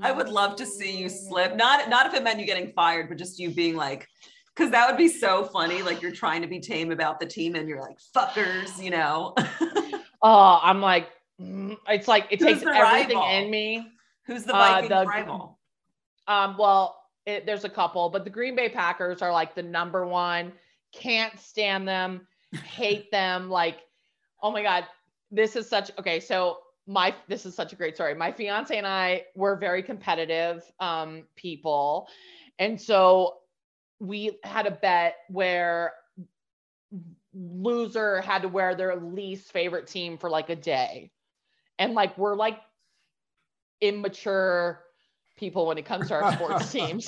I would love to see you slip. Not not if it meant you getting fired, but just you being like, because that would be so funny. Like you're trying to be tame about the team and you're like, fuckers, you know. Oh, I'm like, mm, it's like it Who's takes everything rival? in me. Who's the Uh, the- rival? Um, well, it, there's a couple, but the Green Bay Packers are like the number one. Can't stand them, hate them. Like, oh my God, this is such okay. So my this is such a great story. My fiance and I were very competitive um, people, and so we had a bet where loser had to wear their least favorite team for like a day, and like we're like immature people when it comes to our sports teams.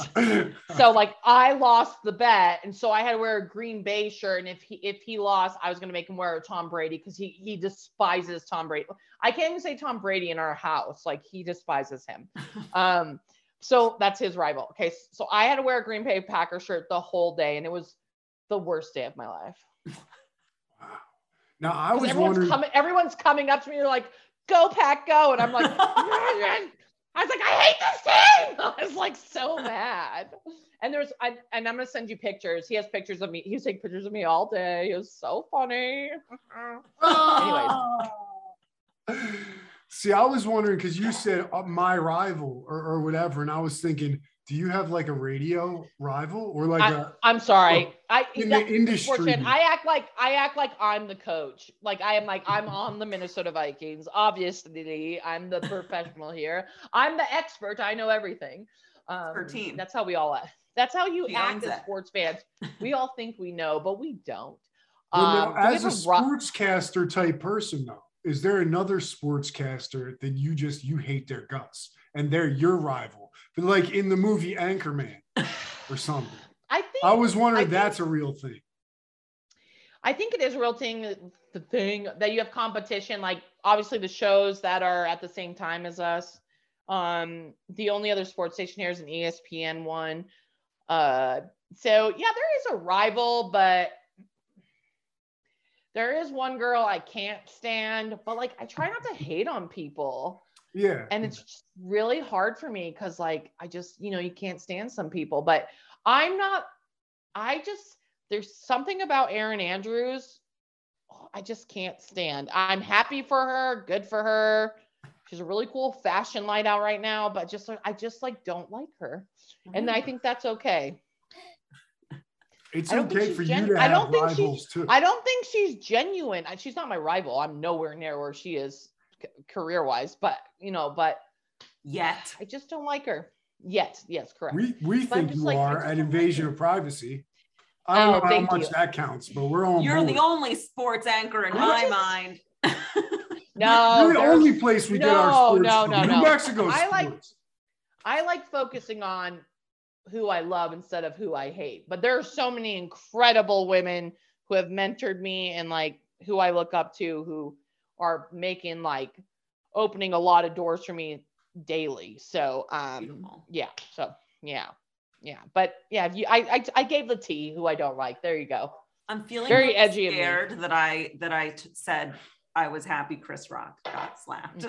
So like I lost the bet, and so I had to wear a Green Bay shirt. And if he if he lost, I was gonna make him wear a Tom Brady because he he despises Tom Brady. I can't even say Tom Brady in our house. Like he despises him. Um, so that's his rival. Okay, so I had to wear a Green Bay Packer shirt the whole day, and it was the worst day of my life. now I was everyone's wondering. coming, everyone's coming up to me. They're like, "Go Pack, go!" And I'm like, I was like, "I hate this team." I was like so mad. And there's, I, and I'm gonna send you pictures. He has pictures of me. He was taking pictures of me all day. It was so funny. Anyways, See, I was wondering because you said uh, my rival or, or whatever, and I was thinking, do you have like a radio rival or like I, a I'm sorry. I in that- the industry? I act like I act like I'm the coach. Like I am like I'm on the Minnesota Vikings. Obviously, I'm the professional here. I'm the expert. I know everything. Um, Her team. That's how we all act. That's how you She act as it. sports fans. We all think we know, but we don't. Well, Um, now, as a have ru- sportscaster type person, though, is there another sportscaster that you just you hate their guts and they're your rival? But like in the movie Anchorman or something. I think I was wondering I if think- that's a real thing. I think it is a real thing. The thing that you have competition, like obviously the shows that are at the same time as us. Um, the only other sports station here is an ESPN one. Uh, so yeah, there is a rival, but there is one girl I can't stand. But like, I try not to hate on people, Yeah. and it's really hard for me because like I just you know you can't stand some people, but I'm not. I just there's something about Erin Andrews oh, I just can't stand. I'm happy for her, good for her. She's a really cool fashion light out right now, but just I just like don't like her. And I think that's okay. it's I don't think okay for gen- you to I don't think she's- too. I don't think she's genuine. She's not my rival. I'm nowhere near where she is career wise, but you know, but Yet. I just don't like her yet. Yes, correct. we we But think you like, are an at don't like invasion of privacy. I don't Oh, know how much you. that counts, but we're on You're board. the only sports anchor in my just- mind. No, You're the there's- only place we get our No, sports no, from. no, New no. Mexico I like- I like focusing on who I love instead of who I hate. But there are so many incredible women who have mentored me and like who I look up to who are making like opening a lot of doors for me daily. So um Beautiful. yeah, so yeah. Yeah. But yeah, if you I I, I gave the T who I don't like. There you go. I'm feeling Very edgy scared that I that I t- said I was happy Chris Rock got slapped.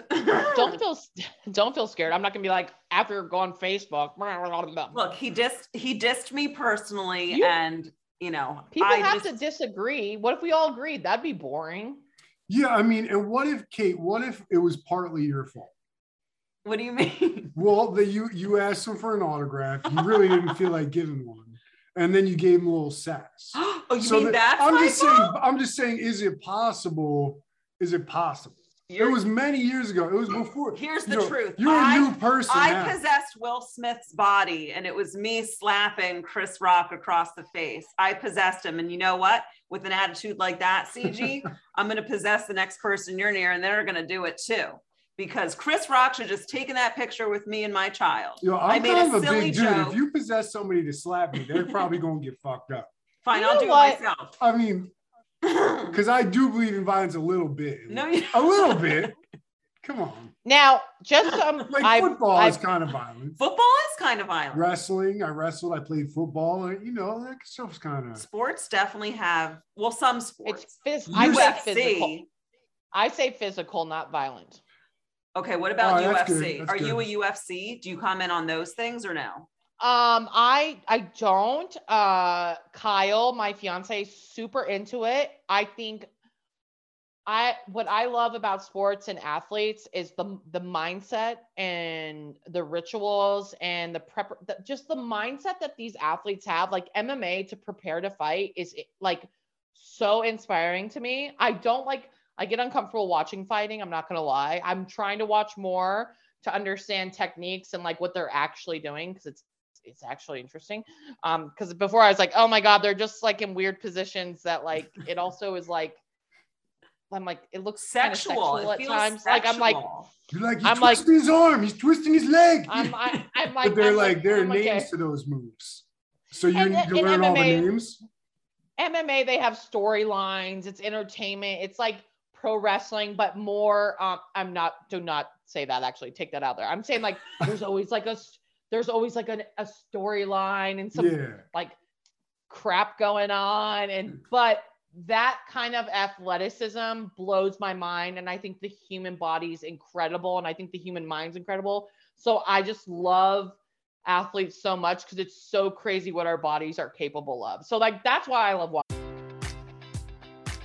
Don't feel don't feel scared. I'm not gonna be like after go on Facebook. Look, he dissed he dissed me personally, You- and you know People I have just, to disagree. What if we all agreed? That'd be boring. Yeah, I mean, and what if Kate? What if it was partly your fault? What do you mean? Well, that you you asked him for an autograph. You really didn't feel like giving one, and then you gave him a little sass. oh, you So mean that- that's I'm my just fault? saying. I'm just saying. Is it possible? Is it possible? You're- it was many years ago. It was before. Here's the you know, truth. You're a I- new person I now. possessed Will Smith's body, and it was me slapping Chris Rock across the face. I possessed him, and you know what? With an attitude like that, CG, I'm going to possess the next person you're near, and they're going to do it too. Because Chris Rock should just taken that picture with me and my child. Yo, I I'm made kind a of a silly big dude. joke. If you possess somebody to slap me, they're probably gonna get fucked up. Fine, You I'll do what? it myself. I mean, because I do believe in violence a little bit. no, you a little bit. Come on. Now, just um, Like I've, football I've, is kind of violent. football is kind of violent. Wrestling, I wrestled, I played football, and you know, that stuff's kind of Sports definitely have well, some sports. it's phys- I say physical. UFC. I say physical, not violent. Okay, what about Oh. UFC? That's Are you a UFC? Do you comment on those things or no? Um, I I don't. Uh, Kyle, my fiance, is super into it. I think I what I love about sports and athletes is the the mindset and the rituals and the prep, the, just the mindset that these athletes have. Like MMA to prepare to fight is like so inspiring to me. I don't like. I get uncomfortable watching fighting. I'm not gonna lie. I'm trying to watch more to understand techniques and like what they're actually doing because it's it's actually interesting. Um, because before I was like, oh my god, they're just like in weird positions that like it also is like I'm like it looks Sexual. sexual It at feels times. Like I'm like. You're like, he's I'm like- twisting his arm, he's twisting his leg. I'm I, I'm like but they're I'm like, there are I'm names okay. to those moves. So you And- need to and learn all the MMA names. MMA, they have storylines, it's entertainment, it's like pro wrestling, but more um I'm not do not say that actually, take that out there. I'm saying like there's always like a s- there's always like an, a storyline and some Yeah. like crap going on. And but that kind of athleticism blows my mind and i think the human body is incredible and i think the human mind's incredible. So i just love athletes so much because it's so crazy what our bodies are capable of. So like that's why i love watching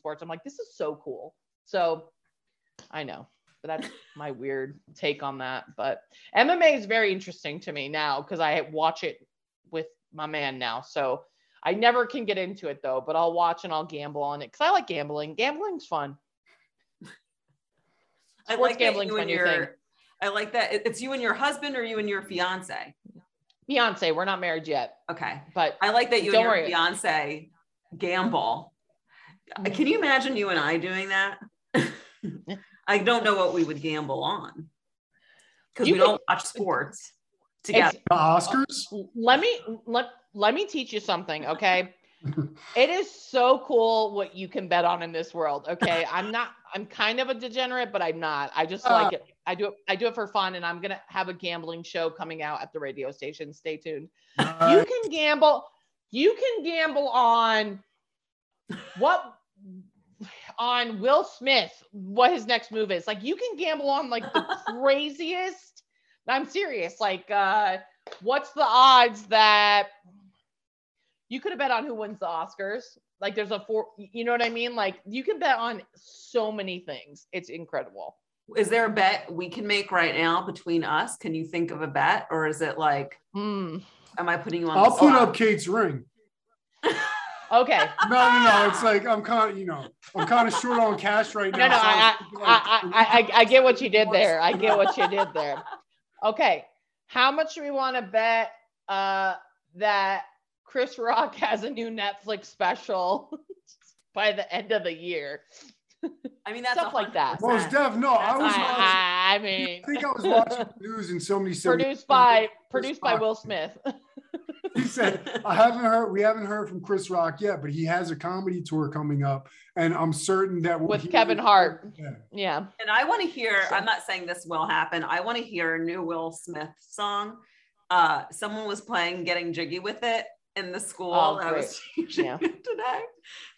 sports i'm like this is so cool so i know but that's my weird take on that but mma is very interesting to me now because i watch it with my man now so i never can get into it though but i'll watch and i'll gamble on it because i like gambling gambling's fun I Sports like that gambling's you my and new your, thing. I like that. It's you and your husband or you and your fiance. Beyonce, we're not married yet, Okay. but I like that you Don't and your worry. fiance gamble. Can you imagine you and I doing that? I don't know what we would gamble on because we could- don't watch sports it's, together. The Oscars? let me let let me teach you something, okay? it is so cool what you can bet on in this world. Okay. I'm not, I'm kind of a degenerate, but I'm not. I just like it. I do it, I do it for fun and I'm gonna have a gambling show coming out at the radio station. Stay tuned. You Uh, can gamble, you can gamble on what on Will Smith what his next move is. Like you can gamble on like the craziest. I'm serious. Like uh what's the odds that you could have bet on who wins the Oscars? Like there's a four, you know what I mean? Like you can bet on so many things. It's incredible. Is there a bet we can make right now between us? Can you think of a bet, or is it like, Hmm. am I putting you on? I'll the put spot? up Kate's ring. Okay. No, no, no. It's like I'm kind of, you know, I'm kind of short on cash right now. No, no, so I, I, like, I, I, I, I get what you did there. I get what you did there. Okay. How much do we want to bet uh, that Chris Rock has a new Netflix special by the end of the year? I mean, that's Stuff like that. 100%. Most def. No, I was. watching, I, I I think I was watching the news and somebody said produced by produced by Will Smith. He said, I haven't heard, we haven't heard from Chris Rock yet, but he has a comedy tour coming up. And I'm certain that we'll With hear- Kevin Hart. Yeah. yeah. And I want to hear, I'm not saying this will happen. I want to hear a new Will Smith song. Uh, someone was playing Getting Jiggy with It in the school. Oh, I was teaching Yeah. today.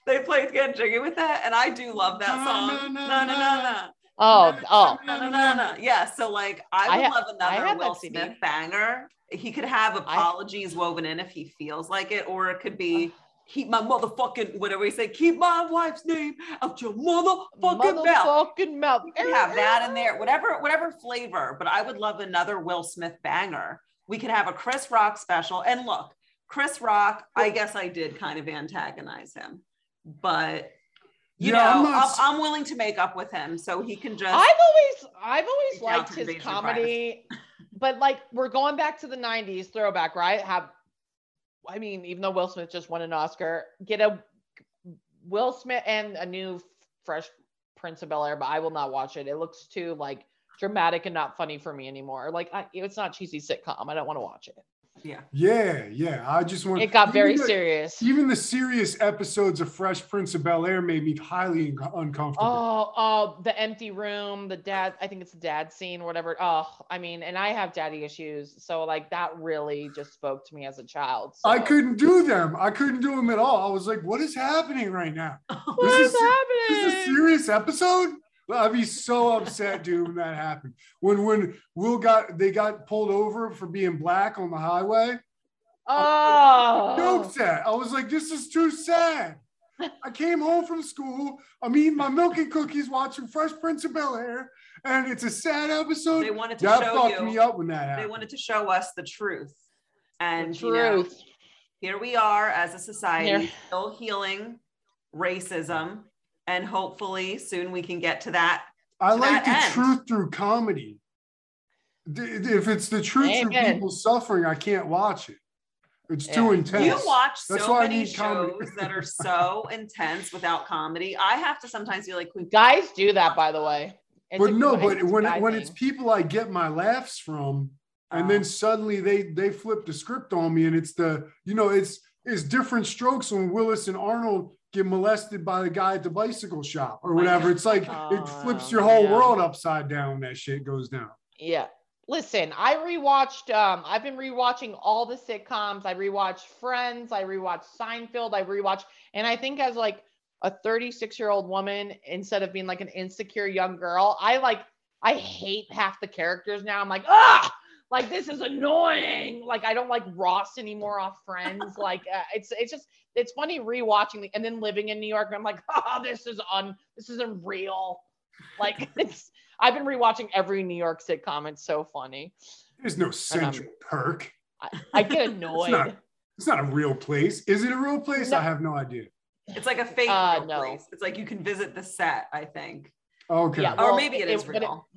They played Get Jiggy with It. And I do love that Na, song. No, no, no, no. Oh, oh. No, no, no, no. Yeah. So like I I would ha- love another Will Smith banger. He could have apologies woven in if he feels like it, or it could be uh. keep my motherfucking whatever he say, keep my wife's name out your motherfucking mouth. Motherfucking mouth. We could have that in there, whatever, whatever flavor. But I would love another Will Smith banger. We could have a Chris Rock special. And look, Chris Rock, I guess I did kind of antagonize him, but you Yeah, I'm know, not I'm, willing to make up with him so he can just. I've always I've always liked his comedy, but like we're going back to the 90s throwback, right? Have I mean, even though Will Smith just won an Oscar, get a Will Smith and a new fresh Prince of Bel Air, but I will not watch it. It looks too like dramatic and not funny for me anymore. Like I, it's not cheesy sitcom. I don't want to watch it. Yeah. Yeah, yeah. I just want It got very the- serious. Even the serious episodes of Fresh Prince of Bel Air made me highly uncomfortable. Oh, oh, the empty room, the dad, I think it's the dad scene or whatever. Oh, I mean, and I have daddy issues. So like that really just spoke to me as a child. I couldn't do them. I couldn't do them at all. I was like, what is happening right now? What This is is- This is a serious episode? I'd be so upset, dude, when that happened. When when Will got they got pulled over for being black on the highway. Oh, So sad. I was like, this is too sad. I came home from school. I'm eating my milk and cookies, watching Fresh Prince of Bel Air, and it's a sad episode. They wanted to that show fucked you. me up when that happened. They wanted to show us the truth. And the you know, truth. here we are as a society Here. still healing racism. And hopefully soon we can get to that. I to like that the end. truth through comedy. If it's the truth through people suffering, I can't watch it. It's too Yeah. intense. You watch That's so why I many need comedy. shows that are so intense without comedy. I have to sometimes be like, Guys do that, by the way. It's but no, but when guy when it's people I get my laughs from, and Oh. then suddenly they they flip the script on me, and it's the you know it's it's different strokes when Willis and Arnold get molested by the guy at the bicycle shop or Oh whatever. It's like it Oh, flips your whole yeah. world upside down when that shit goes down. Yeah. Listen, I rewatched um I've been rewatching all the sitcoms. I rewatched Friends, I rewatched Seinfeld, I rewatched and I think as like a 36-year-old woman instead of being like an insecure young girl, I like I hate half the characters now. I'm like, "Ah! Like this is annoying. Like I don't like Ross anymore off Friends. like uh, it's it's just it's funny rewatching the, and then living in New York I'm like, "Oh, this is un this isn't real." Like it's I've been rewatching every New York sitcom. It's so funny. There's no Central Perk. I, I get It's annoyed. not. It's not a real place. Is it a real place? No. I have no idea. it's like a fake Uh, real no. place. It's like you can visit the set, I think. Okay. Yeah, or maybe it it- is but it- real.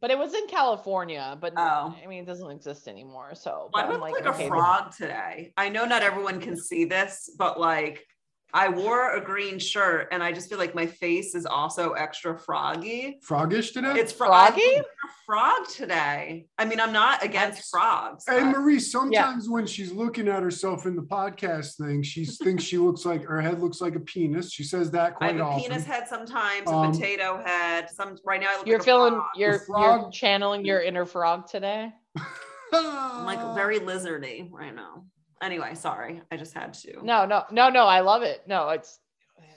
But it was in California. But Oh. I mean, it doesn't exist anymore. So but I I'm look like, like, okay, a frog today? I know not everyone can see this, but like I wore a green shirt and I just feel like my face is also extra froggy. Froggish today? It's fro- Froggy? Frog today. I mean, I'm not against frogs. Hey but- Marie, sometimes when she's looking at herself in the podcast thing, she thinks she looks like her head looks like a penis. She says that quite often. I quite have a often. penis head sometimes, a Um, potato head. Some right now I look You're like a feeling frog. you're you're channeling your inner frog today. I'm like very lizardy right now. Anyway, sorry. I just had to. No, no, no, no. I love it. No, it's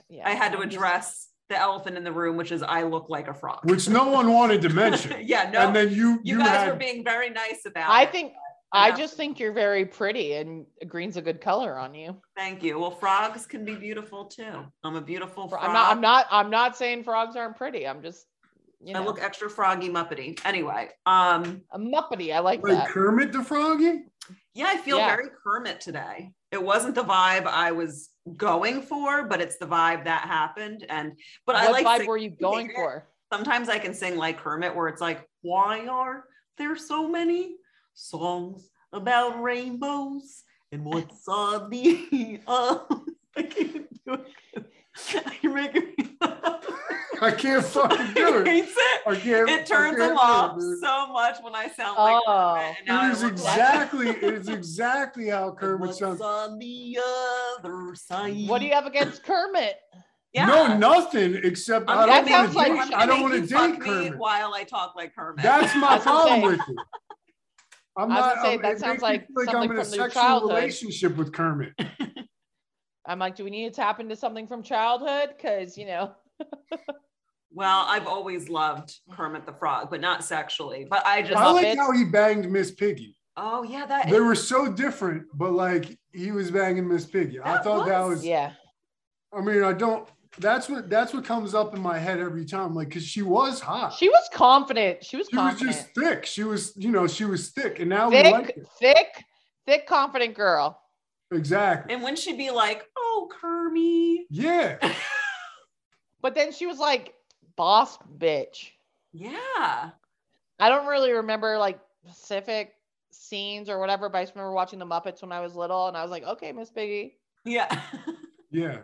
yeah. I had to address the elephant in the room, which is I look like a frog. which no one wanted to mention. yeah, no. and then you you, you, guys had were being very nice about I it. think I Yeah. just think you're very pretty and green's a good color on you. Thank you. Well, frogs can be beautiful too. I'm a beautiful frog. I'm not I'm not I'm not saying frogs aren't pretty. I'm just you I know look extra froggy muppety. Anyway, um, a muppety. I like like that. Kermit the Froggy. Yeah, I feel Yeah. very Kermit today. It wasn't the vibe I was going for, but it's the vibe that happened. And but I what like vibe sing- were you going for? sometimes I can sing like Kermit, where it's like, why are there so many songs about rainbows and what's on the? Uh, I can't do it. You're making me. I can't fucking do it. hates it. I can't. It turns I can't him off dude. so much when I sound like Oh. Kermit. and now It is look like- exactly. It is exactly how Kermit What's sounds. on the other side? What do you have against Kermit? Yeah. No, nothing except I'm I don't want to like- date. I'm gonna I don't want to date Kermit. while I talk like Kermit. That's my I was gonna problem with it. I'm I not. gonna say, um, that it sounds makes me like something I'm in a from your sexual childhood. relationship with Kermit. I'm like, do we need to tap into something from childhood? Because you know, Well, I've always loved Kermit the Frog, but not sexually. But I just I like Muppets. how he banged Miss Piggy. oh yeah, that They were so different, but like he was banging Miss Piggy. I That thought that was- was. yeah. I mean, I don't. That's what that's what comes up in my head every time. Like, cause she was hot. She was confident. She was She was just thick. She was, you know, she was thick, and now we like thick, it. thick, thick, confident girl. Exactly. and when she'd be like, "Oh, Kermit," Yeah. But then she was like, boss bitch. yeah, I don't really remember like specific scenes or whatever, but I just remember watching the Muppets when I was little, and I was like, okay, Miss Piggy. yeah. Yeah.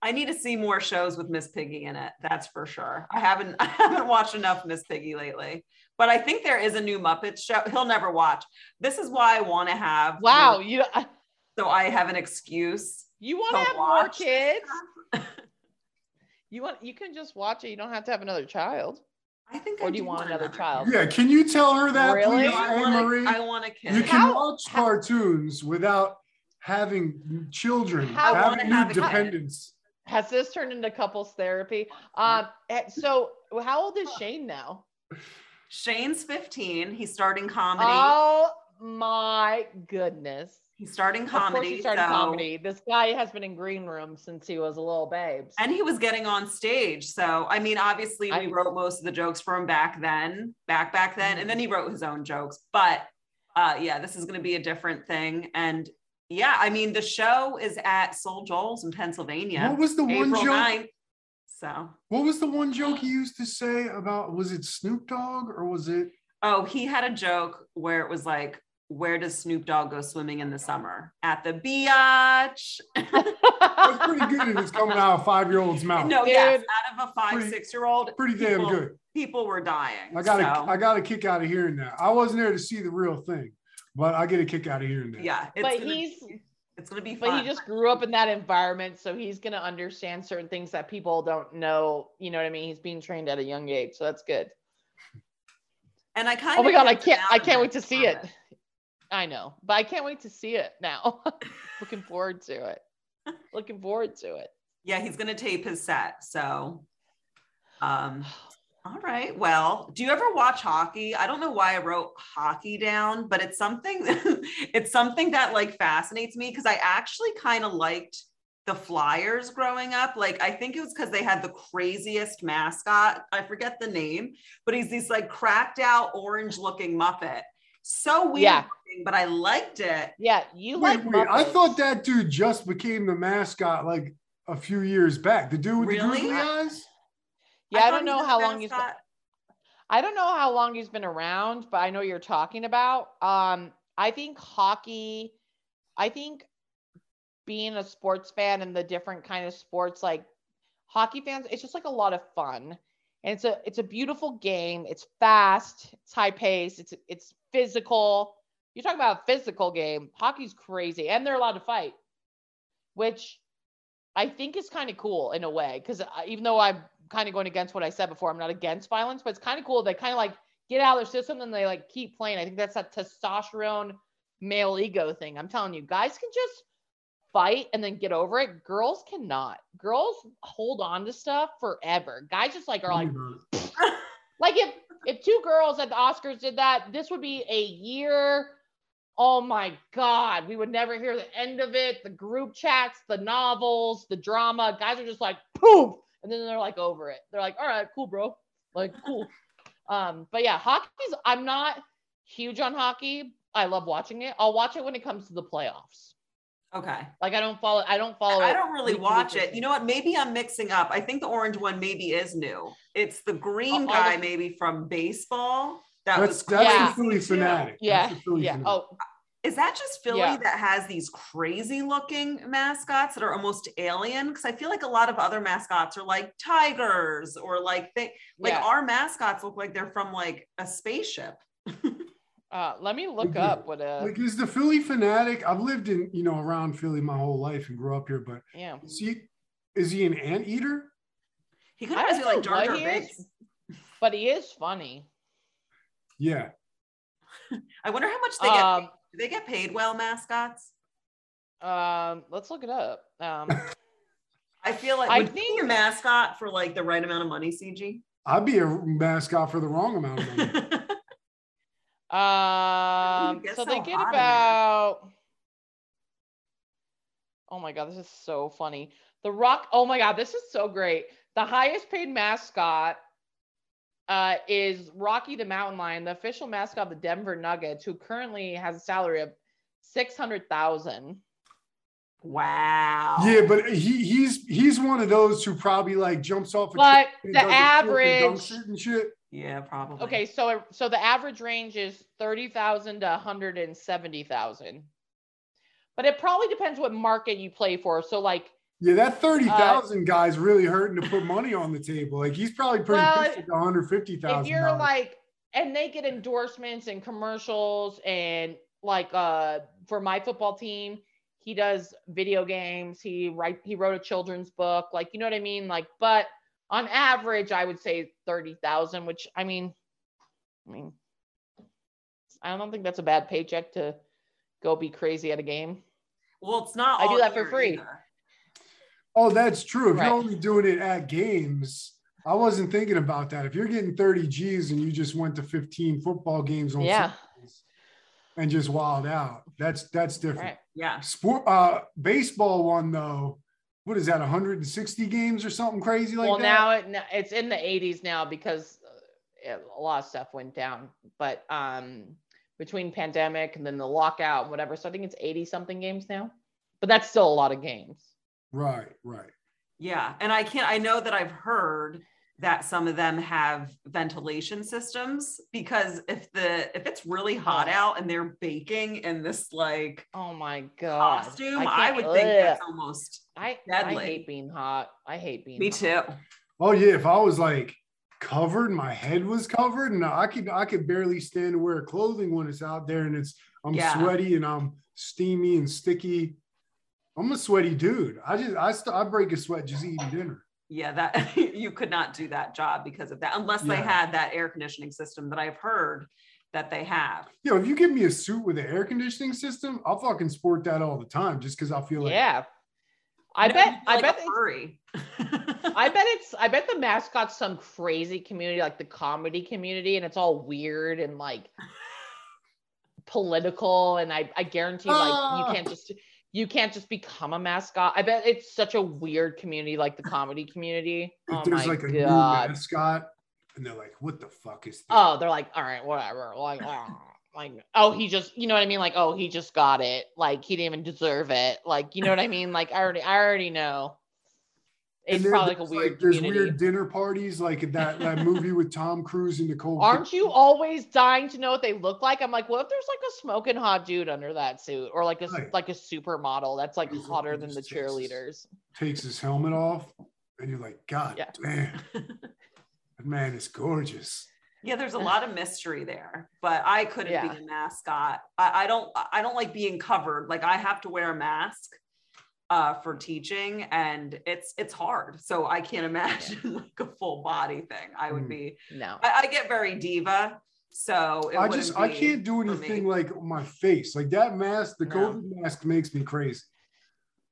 I need to see more shows with Miss Piggy in it. That's for sure. I haven't I haven't watched enough Miss Piggy lately. But I think there is a new Muppets show. He'll never watch. This is why I want to have Wow, more- you so I have an excuse. you want to To have more kids? You want you can just watch it. You don't have to have another child. I think Or I do you want another child? Yeah. Can you tell her that, Really? please, I Anne want, Marie? a, I want a kid. You can How- watch cartoons without having children, How- I having new have a kid. dependents. Has this turned into couples therapy? Um, eh, so how old is Shane now? Shane's 15. He's starting comedy. Oh my goodness. He's starting Of comedy. he started so- comedy. This guy has been in green room since he was a little babe. And he was getting on stage. So, I mean, obviously, we I- wrote most of the jokes for him back then, back, back then. Mm-hmm. And then he wrote his own jokes. But uh, yeah, this is going to be a different thing. And yeah, I mean, the show is at Soul Joel's in Pennsylvania. What was the one joke? 9th. So, What was the one joke he used to say about? Was it Snoop Dogg or was it? oh, he had a joke where it was like, where does Snoop Dogg go swimming in the summer? At the beach. That's pretty good. and It's coming out of five year old's mouth. no, yes, out of a five, Pretty- six year old. Pretty damn people, good. People were dying. I got a, so, I got a kick out of hearing that. I wasn't there to see the real thing, but I get a kick out of hearing that. yeah, it's but gonna, he's it's gonna be but fun. he just grew up in that environment, so he's gonna understand certain things that people don't know. You know what I mean? He's being trained at a young age, so that's good. and I kind Oh of Oh my god, I can't I can't wait to see it. Kermit. I know, but I can't wait to see it now. Looking forward to it. Looking forward to it. Yeah, he's gonna tape his set. So, um, all right. Well, do you ever watch hockey? I don't know why I wrote hockey down, but it's something. it's something that like fascinates me because I actually kind of liked the Flyers growing up. Like, I think it was because they had the craziest mascot. I forget the name, but he's this like cracked out orange looking Muppet. So weird, Yeah. Looking, but I liked it. Yeah, you Wait, like wait. I thought that dude just became the mascot like a few years back. The dude with Really? the googly eyes. Yeah, I, thought don't know how long he's been. I don't know how long he's been around, but I know you're talking about. Um, I think hockey, I think being a sports fan and the different kind of sports like hockey fans, it's just like a lot of fun. And it's a it's a beautiful game. It's fast, it's high paced. it's it's physical. You're talking about a physical game. Hockey's crazy, and they're allowed to fight, which I think is kind of cool in a way. Because uh, even though I'm kind of going against what I said before, I'm not against violence, but it's kind of cool. They kind of like get out of their system and they like keep playing. I think that's that testosterone male ego thing. I'm telling you, guys can just fight and then get over it. Girls cannot. Girls hold on to stuff forever. Guys just like are like, like if if two girls at the Oscars did that, this would be a year. Oh my God, we would never hear the end of it. The group chats, the novels, the drama. Guys are just like poof, and then they're like over it. They're like, all right, cool, bro. Like cool. Um, but yeah, hockey's. I'm not huge on hockey. I love watching it. I'll watch it when it comes to the playoffs. Okay. Like I don't follow. I don't follow. I don't really watch it. You know what? Maybe I'm mixing up. I think the orange one maybe is new. It's the green oh, guy, the- maybe from baseball. That That's was that's Yeah. the Phillie Phanatic. Yeah. That's Philly Yeah. fanatic. Oh, Is that just Philly Yeah. that has these crazy looking mascots that are almost alien? Because I feel like a lot of other mascots are like tigers or like they like Yeah. our mascots look like they're from like a spaceship. uh, let me look do. up what a Like is the Phillie Phanatic? I've lived in you know around Philly my whole life and grew up here, but yeah. is he is he an anteater? He kind I of reminds like know Jar Jar Binks. But he is funny. Yeah. I wonder how much they get. Um, paid. Do they get paid well, mascots? um, let's look it up. Um, I feel like I would you think- be a mascot for like the right amount of money, CG. I'd be a mascot for the wrong amount of money. um, so so they get hot in there. about. Oh my god, this is so funny. The Rock. Oh my god, this is so great. The highest paid mascot uh, is Rocky the Mountain Lion, the official mascot of the Denver Nuggets, who currently has a salary of six hundred thousand. wow. Yeah, but he he's he's one of those who probably like jumps off a But the does a flip and average. and shit. Yeah, probably. Okay, so so the average range is thirty thousand to one hundred and seventy thousand, but it probably depends what market you play for. So like, Yeah, that thirty thousand guy's really hurting to put money on the table. Like he's probably pretty Well, pissed at the hundred fifty if you're like, and they get endorsements and commercials and like uh for my football team, he does video games. He write he wrote a children's book. Like you know what I mean. Like, but on average, I would say thirty thousand, which I mean, I mean, I don't think that's a bad paycheck to go be crazy at a game. Well, it's not. I do that for free. either. Oh, that's true. If Right. you're only doing it at games, I wasn't thinking about that. If you're getting 30 G's and you just went to 15 football games on Yeah. And just wild out, that's that's different. Right. Yeah. Sport uh baseball one though, what is that, 160 games or something crazy like well, that? now it, it's in the 80s now because uh, a lot of stuff went down. But um, between pandemic and then the lockout and whatever, so I think it's 80 something games now. But that's still a lot of games. Right, right. Yeah. And I can't, I know that I've heard that some of them have ventilation systems because if the, if it's really hot out and they're baking in this like Oh my god! costume, I, can't- would think that's almost I I hate being hot. I hate being. me hot. too. Oh yeah, if I was like covered, my head was covered, and I could I could barely stand to wear clothing when it's out there and it's I'm Yeah. sweaty and I'm steamy and sticky. I'm a sweaty dude. I just I st- I break a sweat just eating dinner. Yeah, that you could not do that job because of that, unless they had that air conditioning system that I've heard that they have. Yo, if you give me a suit with an air conditioning system, I'll fucking sport that all the time just because I feel like Yeah. I No, bet. you'd be I bet. a it's- furry. I bet it's. I bet the mascot's some crazy community, like the comedy community, and it's all weird and like political. And I, I guarantee, like, Ah. you can't just. You can't just become a mascot. I bet it's such a weird community, like the comedy community. if Oh there's like a new mascot and they're like, what the fuck is this? Oh, they're like, all right, whatever. Like, oh, like, oh, he just, you know what I mean? Like, oh, he just got it. Like, he didn't even deserve it. Like, you know what I mean? Like, I already, I already know. And It's probably like a there's, weird there's community. weird dinner parties like that that movie with Tom Cruise and Nicole. Aren't you always dying to know what they look like? I'm like, what if there's like a smoking hot dude under that suit, or like a Right. like a supermodel that's like He's hotter like than the just Texas. cheerleaders? takes his helmet off, and you're like, God Yeah. damn, that man is gorgeous. Yeah, there's a lot of mystery there, but I couldn't Yeah. be a mascot. I, I don't I don't like being covered. Like I have to wear a mask uh for teaching and it's it's hard. So I can't imagine like a full body thing. I would Mm. be No. I, I get very diva. So it I wouldn't just I can't do anything like my face. Like that mask, the No. COVID mask makes me crazy.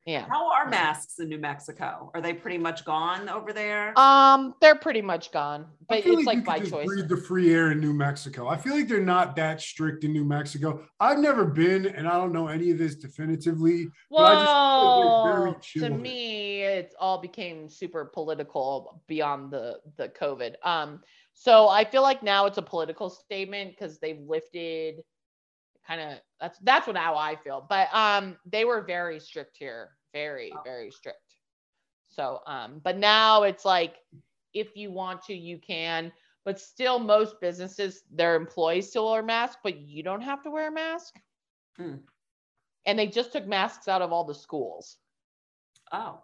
Yeah. How are masks in New Mexico? Are they pretty much gone over there? Um, they're pretty much gone, I but feel it's like, you by just choice. Breathe the free air in New Mexico. I feel like they're not that strict in New Mexico. I've never been, and I don't know any of this definitively. But I just feel like they're very Well, to me, it all became super political beyond the the COVID. Um, so I feel like now it's a political statement because they've lifted kind of that's that's what how I feel. But um, they were very strict here, very Oh. very strict. So um, but now it's like if you want to, you can. But still, most businesses, their employees still wear masks, but you don't have to wear a mask. Hmm. And they just took masks out of all the schools. Oh.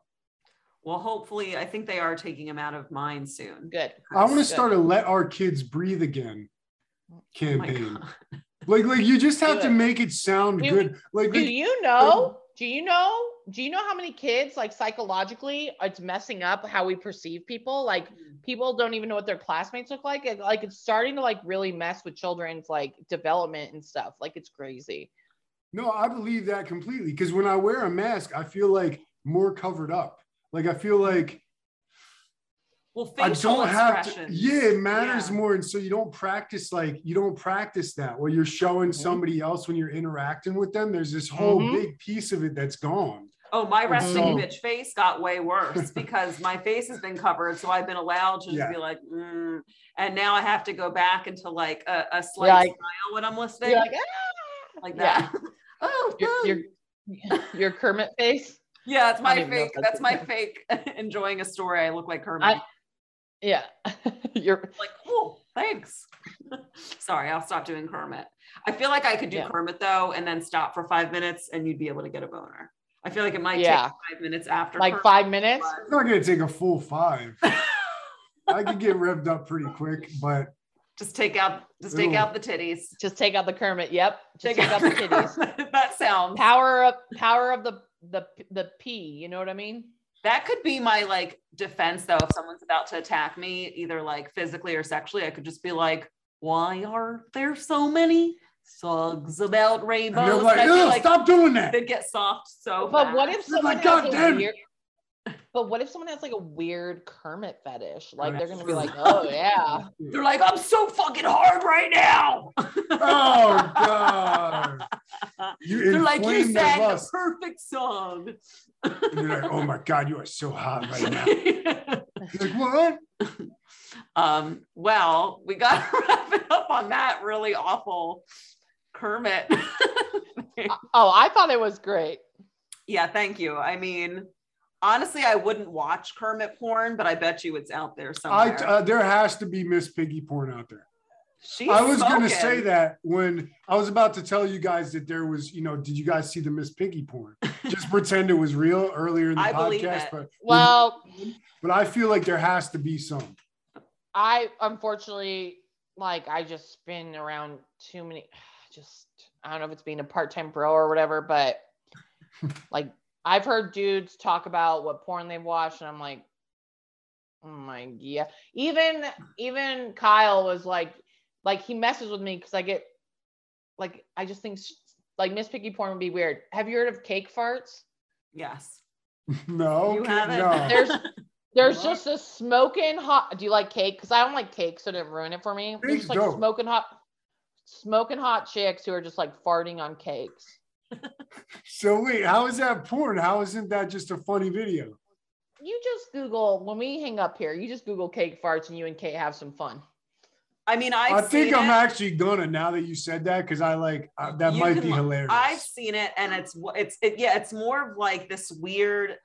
Well, hopefully, I think they are taking them out of mine soon. Good. I want to start a "Let Our Kids Breathe Again" Oh my campaign. God. Like, like you just have to make it sound Do- good. Like, Do like you know? Do you know? Do you know how many kids, like psychologically, it's messing up how we perceive people? Like mm. people don't even know what their classmates look like. and, Like it's starting to like really mess with children's like development and stuff. Like it's crazy. no, I believe that completely. Because when I wear a mask, I feel like more covered up. Like I feel like Well, I don't have to. Yeah, it matters Yeah. more, and so you don't practice like you don't practice that where you're showing Mhm. somebody else when you're interacting with them. There's this whole Mhm. big piece of it that's gone. Oh, my resting So- bitch face got way worse because my face has been covered. So I've been allowed to just Yeah. be like, mm. and now I have to go back into like a, a slight like- smile when I'm listening, You're like, like, ah! that. oh, your, oh. your your Kermit face. yeah, it's I my don't even know if fake. that's That's my okay. fake enjoying a story. I look like Kermit. I- Yeah. you're like, oh, thanks. Sorry, I'll stop doing Kermit. I feel like I could do Yeah. Kermit though, and then stop for five minutes, and you'd be able to get a boner. I feel like it might Yeah. take five minutes after like Kermit, five minutes. but- It's not gonna take a full five. I could get revved up pretty quick, but Just take out, just take It'll- out the titties. Just take out the Kermit. Yep. Just take, out the titties. That sounds. Power of power of the the the P. You know what I mean? That could be my like defense though. If someone's about to attack me, either like physically or sexually, I could just be like, "Why are there so many songs about and rainbows?" they're like, And I feel "Ugh, like stop doing that. they'd get soft so. But what if someone like, has "God a damn it." weird? But what if someone has like a weird Kermit fetish? Like they're gonna be like, oh yeah, They're like, "I'm so fucking hard right now." Oh god. You They're like, "You inflamed their sang the perfect song." And they're like, oh my god, you are so hot right now. Like, what? um, well, we got to wrap it up on that really awful Kermit. oh I thought it was great. yeah, thank you. I mean, honestly, I wouldn't watch Kermit porn, but I bet you it's out there I somewhere. uh, there has to be Miss Piggy porn out there. She's I was gonna say that when I was about to tell you guys that there was, you know, did you guys see the Miss Piggy porn? Just pretend it was real earlier in the I podcast, but Well, but I feel like there has to be some. I unfortunately like I just been around too many. Just I don't know if it's being a part time bro or whatever, but like I've heard dudes talk about what porn they've watched, and I'm like, oh my yeah. Even even Kyle was like, like he messes with me because I get like I just think like Miss Piggy porn would be weird. Have you heard of cake farts? Yes. No, You haven't? no. There's there's What? just a smoking hot. Do you like cake? Because I don't like cake, so don't ruin it for me. There's Cake's just like dope. smoking hot, smoking hot chicks who are just like farting on cakes. So wait, how is that porn? How isn't that just a funny video? You just Google when we hang up here. You just Google cake farts, and you and Kate have some fun. I mean, I've i think seen I'm it. actually gonna now that you said that because I like uh, that You might can be hilarious. I've seen it, and it's it's it, yeah, it's more of like this weird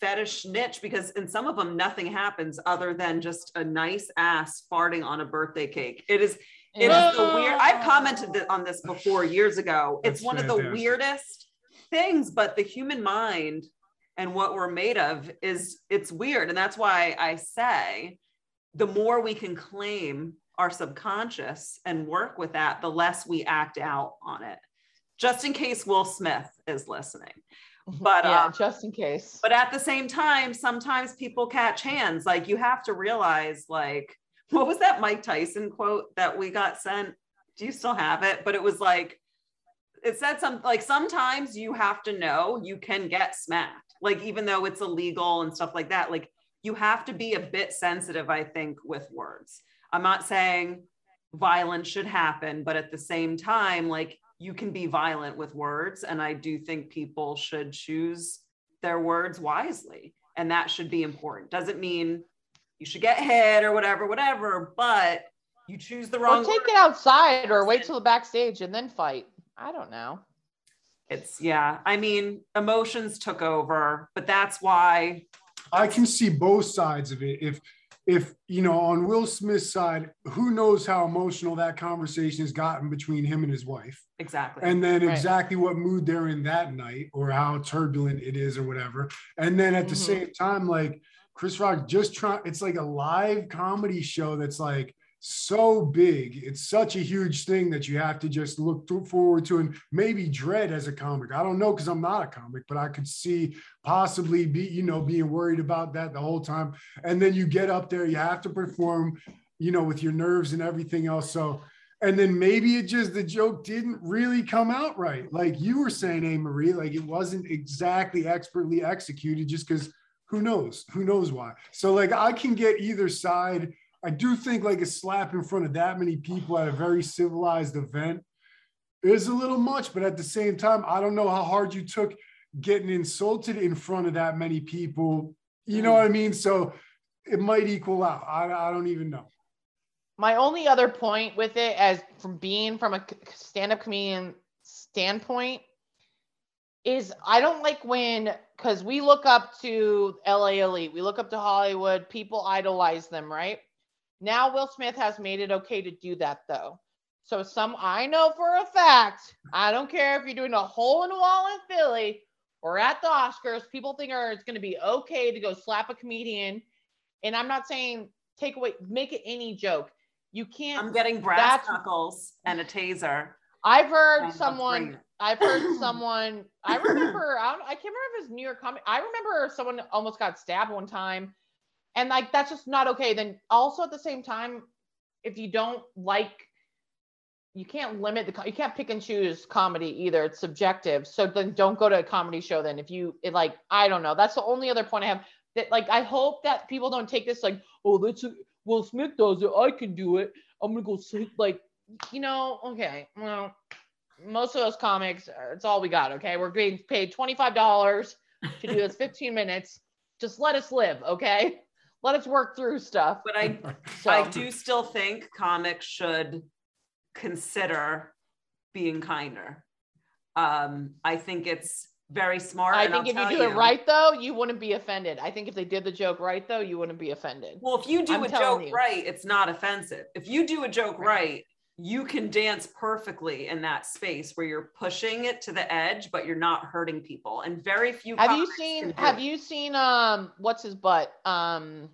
fetish niche because in some of them nothing happens other than just a nice ass farting on a birthday cake. It is it is the weird. I've commented on this before years ago. It's That's one of the weirdest things, but the human mind and what we're made of is it's weird, and that's why I say the more we can claim our subconscious and work with that, the less we act out on it. Just in case Will Smith is listening. But yeah, um, just in case. but at the same time, sometimes people catch hands. Like you have to realize, like, what was that Mike Tyson quote that we got sent? Do you still have it? But it was like, it said something like sometimes you have to know you can get smacked. Like even though it's illegal and stuff like that, like you have to be a bit sensitive, I think, with words. I'm not saying violence should happen, but at the same time, like you can be violent with words. And I do think people should choose their words wisely. And that should be important. Doesn't mean you should get hit or whatever, whatever, but you choose the wrong. Or take it outside or wait till the backstage and then fight. I don't know. It's yeah. I mean, emotions took over, but that's why I can see both sides of it. If if you know on Will Smith's side, who knows how emotional that conversation has gotten between him and his wife. Exactly. And then right. exactly what mood they're in that night or how turbulent it is or whatever. And then at mm-hmm. the same time, like Chris Rock just trying, it's like a live comedy show that's like so big. It's such a huge thing that you have to just look forward to and maybe dread as a comic. I don't know because I'm not a comic, but I could see possibly be, you know, being worried about that the whole time. And then you get up there, you have to perform, you know, with your nerves and everything else. So, and then maybe it just the joke didn't really come out right. Like you were saying, A. Marie, like it wasn't exactly expertly executed just because who knows? Who knows why? So, like, I can get either side I do think like a slap in front of that many people at a very civilized event is a little much, but at the same time, I don't know how hard you took getting insulted in front of that many people. You know what I mean? So it might equal out. I, I don't even know. My only other point with it, as from being from a stand-up comedian standpoint, is I don't like when because we look up to LA Elite, we look up to Hollywood, people idolize them, right? Now Will Smith has made it okay to do that though. So some I know for a fact, I don't care if you're doing a hole in the wall in Philly or at the Oscars, people think are it's going to be okay to go slap a comedian. And I'm not saying take away, make it any joke. You can't. I'm getting brass knuckles and a taser. I've heard someone. I've heard someone. I remember. I, don't, I can't remember if it was New York Comic. I remember someone almost got stabbed one time and like that's just not okay then also at the same time if you don't like you can't limit the you can't pick and choose comedy either it's subjective so then don't go to a comedy show then if you it like i don't know that's the only other point i have that like i hope that people don't take this like oh that's a, will smith does it i can do it i'm gonna go sleep like you know okay well most of those comics it's all we got okay we're being paid $25 to do this 15 minutes just let us live okay let us work through stuff. But I so. I do still think comics should consider being kinder. Um, I think it's very smart. I think if you do you, it right though, you wouldn't be offended. I think if they did the joke right though, you wouldn't be offended. Well, if you do I'm a joke you. right, it's not offensive. If you do a joke right, right you can dance perfectly in that space where you're pushing it to the edge but you're not hurting people and very few have you seen have you seen um what's his butt um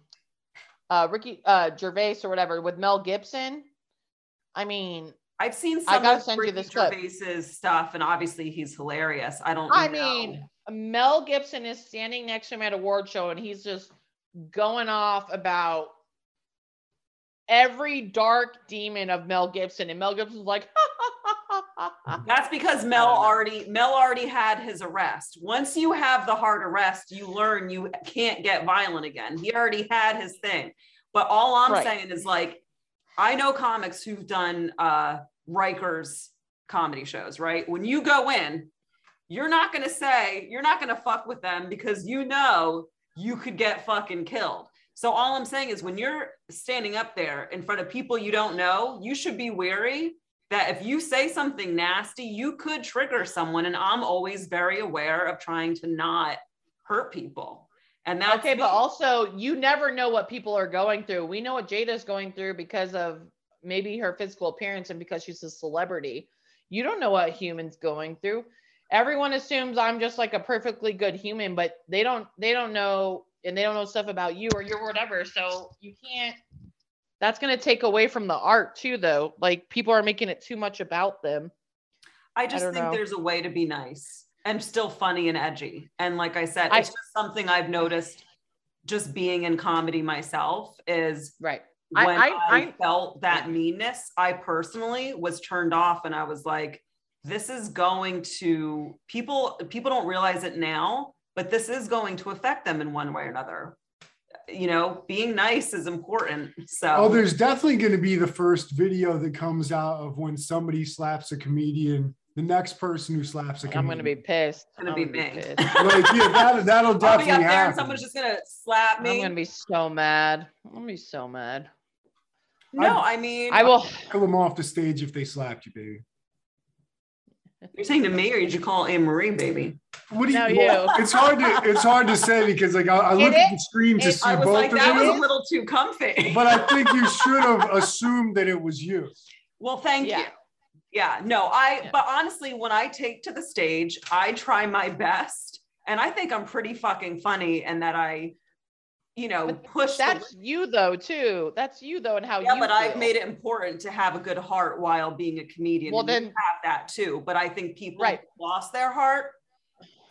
uh ricky uh gervais or whatever with mel gibson? I mean i've seen some i gotta send ricky you this gervais's stuff and obviously he's hilarious. I don't i know. mean mel gibson is standing next to him at a award show and he's just going off about every dark demon of Mel Gibson, and Mel Gibson's like, That's because Mel already Mel already had his arrest. Once you have the hard arrest, you learn you can't get violent again. He already had his thing. But all I'm right. saying is like, I know comics who've done uh Rikers comedy shows, right? When you go in, you're not gonna say you're not gonna fuck with them because you know you could get fucking killed. So all I'm saying is when you're standing up there in front of people you don't know, you should be wary that if you say something nasty, you could trigger someone. And I'm always very aware of trying to not hurt people. And that's okay, but also you never know what people are going through. We know what Jada's going through because of maybe her physical appearance and because she's a celebrity. You don't know what humans going through. Everyone assumes I'm just like a perfectly good human, but they don't they don't know and they don't know stuff about you or your whatever. So you can't. That's going to take away from the art too, though. Like people are making it too much about them. I just I think know. there's a way to be nice and still funny and edgy. And like I said, it's I, just something I've noticed just being in comedy myself is right. When I, I, I felt that meanness, I personally was turned off and I was like, this is going to people people don't realize it now but this is going to affect them in one way or another you know being nice is important so Oh, there's definitely going to be the first video that comes out of when somebody slaps a comedian. The next person who slaps a comedian. I'm gonna be pissed. It's gonna I'm be me. pissed. like, yeah, that, that'll I'll be definitely up there and someone's just gonna slap me I'm gonna be so mad. I'm gonna be so mad. no i mean I will. Kill them off the stage if they slapped you, baby. You're saying to me or did you call Anne Marie baby What do you? No, well, you. It's hard to it's hard to say because like I, I look at the screen to it- see i was both like of that was a little too comfy but I think you should have assumed that it was you. Well, thank Yeah. you. Yeah, no, I, Yeah. but honestly, when I take to the stage, I try my best. And I think I'm pretty fucking funny and that I, you know, But push the- That's you though too. That's you though, and how yeah, you. but I've made it important to have a good heart while being a comedian. Well, then- have that too. But I think people Right. lost their heart.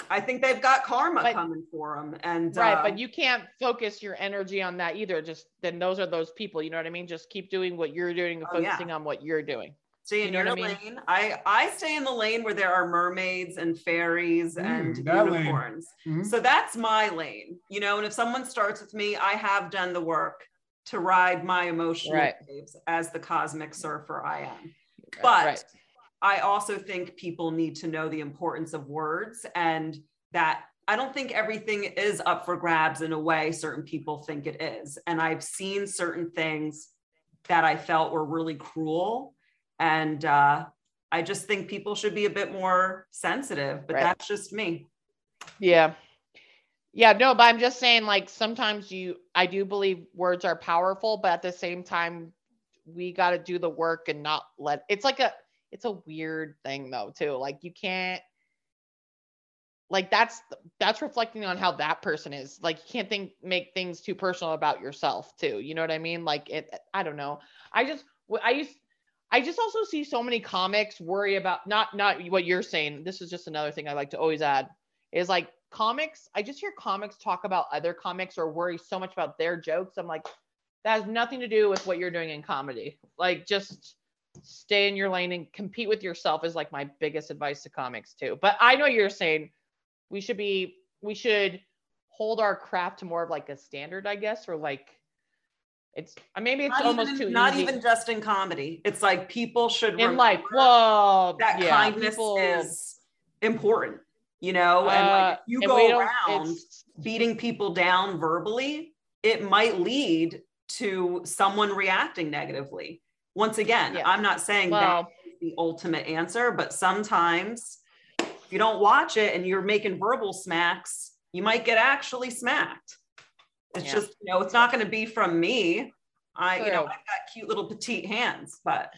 I think they've got karma But- coming for them. And Right, uh, but you can't focus your energy on that either. Just then those are those people. You know what I mean? Just keep doing what you're doing and Oh, yeah. focusing on what you're doing. Stay you in know your what I mean? lane. I I stay in the lane where there are mermaids and fairies and Mm, lane. unicorns. Mhm. So that's my lane, you know. And if someone starts with me, I have done the work to ride my emotional Right. waves as the cosmic surfer I am. But right. I also think people need to know the importance of words and that I don't think everything is up for grabs in a way certain people think it is. And I've seen certain things that I felt were really cruel. And uh, I just think people should be a bit more sensitive, but Right. that's just me. Yeah. Yeah, no, but I'm just saying, like, sometimes you, I do believe words are powerful, but at the same time, we got to do the work and not let it's like a, it's a weird thing though, too. Like, you can't, like, that's, that's reflecting on how that person is. Like, you can't think, make things too personal about yourself, too. You know what I mean? Like, it, I don't know. I just, I used, I just also see so many comics worry about not not what you're saying. This is just another thing I like to always add is like comics. I just hear comics talk about other comics or worry so much about their jokes. I'm like, that has nothing to do with what you're doing in comedy. Like just stay in your lane and compete with yourself is like my biggest advice to comics too. But I know you're saying we should be we should hold our craft to more of like a standard, I guess, or like it's uh, maybe it's Not, almost even, too not easy. even just in comedy. It's like people should in life. Well, that yeah, kindness people- is important, you know, and uh, like if you go around it's- beating people down verbally, it might lead to someone reacting negatively. Once again, Yeah. I'm not saying well, that's the ultimate answer, but sometimes if you don't watch it and you're making verbal smacks, you might get actually smacked. It's Yeah. just, you know, it's not going to be from me. I, you know, I've got cute little petite hands, but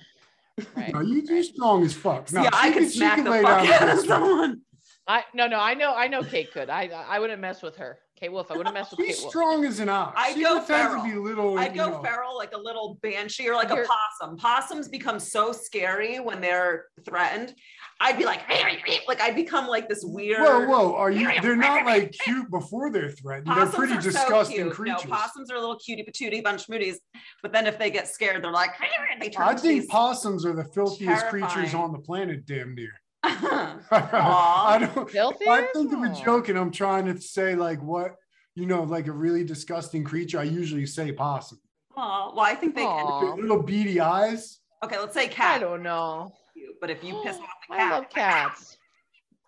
right, No, you you right. strong as fuck. No, yeah, I can- could she smack can the lay fuck down out the of fist. someone. I no no I know I know Kate could I I wouldn't mess with her Kate Wolf I wouldn't mess with She's Kate Wolf strong as an ox. I'd she go pretends feral. to be little. I'd go know. feral like a little banshee or like a You're- possum. Possums become so scary when they're threatened. I'd be like, like I'd become like this weird. Whoa, whoa! Are you? They're not like cute before they're threatened. Possums they're pretty are so disgusting cute. creatures. No, possums are a little cutie patootie bunch mooties, but then if they get scared, they're like, they turn I into think these- possums are the filthiest creatures on the planet. Damn near. Aw. I don't. filthy I think of a Aw. joke and I'm trying to say like what you know, like a really disgusting creature. I usually say possum. Aw, well, I think they can. Little beady eyes. Okay, let's say cat. I don't know Cute, But if you piss off the cat, I love cats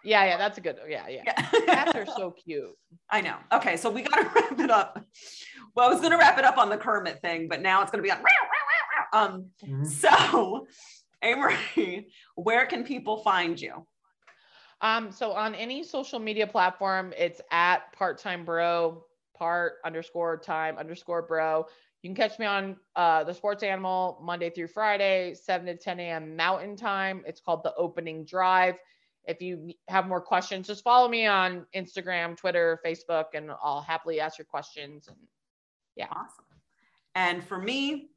yeah yeah that's a good yeah yeah Yeah. cats are so cute I know. Okay, so we got to wrap it up. Well, I was going to wrap it up on the Kermit thing, but now it's going to be on. Um. Mhm. So, A. Marie, where can people find you? Um, so on any social media platform, it's at part-time bro, part underscore time underscore bro. You can catch me on uh, the Sports Animal Monday through Friday, 7 to 10 a.m. Mountain Time. It's called the Opening Drive. If you have more questions, just follow me on Instagram, Twitter, Facebook, and I'll happily ask your questions. And yeah. Awesome. And for me,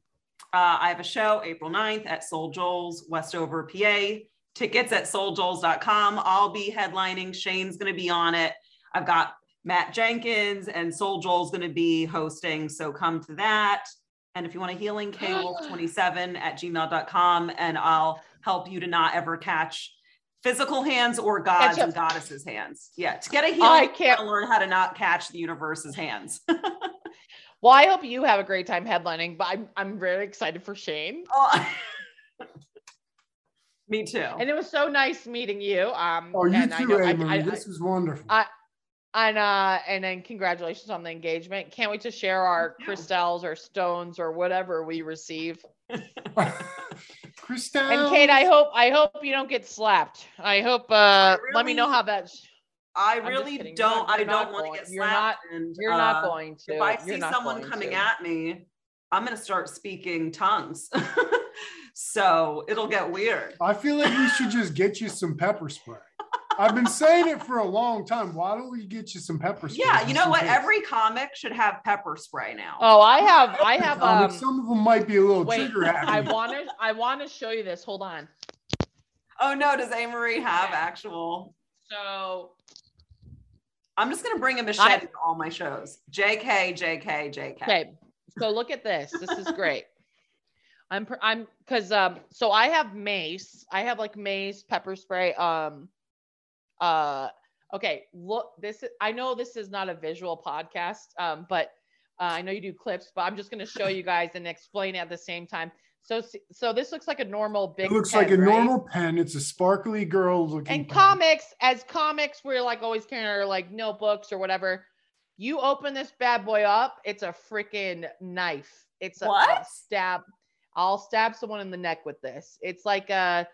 uh, I have a show April 9th at Soul Joel's, Westover, PA. Tickets at souljoels.com. I'll be headlining. Shane's going to be on it. I've got Matt Jenkins and Soul Joel's going to be hosting. So come to that. And if you want a healing, kwolf27 at gmail.com. And I'll help you to not ever catch physical hands or gods and goddesses' hands. Yeah, to get a healing, I can't- gotta learn how to not catch the universe's hands. Well, I hope you have a great time headlining, but I'm I'm very excited for Shane. Oh. Me too. And it was so nice meeting you. Um, Oh, you and I too, know- I- I- this was wonderful. I- and uh, and then congratulations on the engagement. Can't wait to share our Thank crystals or stones or whatever we receive. Christelle. And Kate, I hope I hope you don't get slapped. I hope. Uh, let me know how that. I just really kidding. You're don't. not- I you're don't want to going- get you're slapped. and You're not uh, going to. If I You're see not someone coming to. at me, I'm gonna start speaking tongues. so it'll get weird. I feel like we should just get you some pepper spray. I've been saying it for a long time. Why don't we get you some pepper spray? Yeah, you know what? case? Every comic should have pepper spray now. Oh, I have. I have. Um, Um, some of them might be a little wait. trigger happy. I want to. I want to show you this. Hold on. Oh no, does A. Marie have Okay. actual? So I'm just gonna bring a machete to all my shows. JK, JK, JK. Okay, so look at this. This is great. I'm I'm because um so I have mace. I have like mace, pepper spray. Um, uh, okay. Look, this is, I know this is not a visual podcast. Um, but uh, I know you do clips, but I'm just gonna show you guys and explain at the same time. So so this looks like a normal big. it looks pen, like a right? normal pen. It's a sparkly girl looking. and pen. comics as comics we're like always carrying our like notebooks or whatever you open this bad boy up it's a freaking knife it's a I'll What? stab i'll stab someone in the neck with this it's like a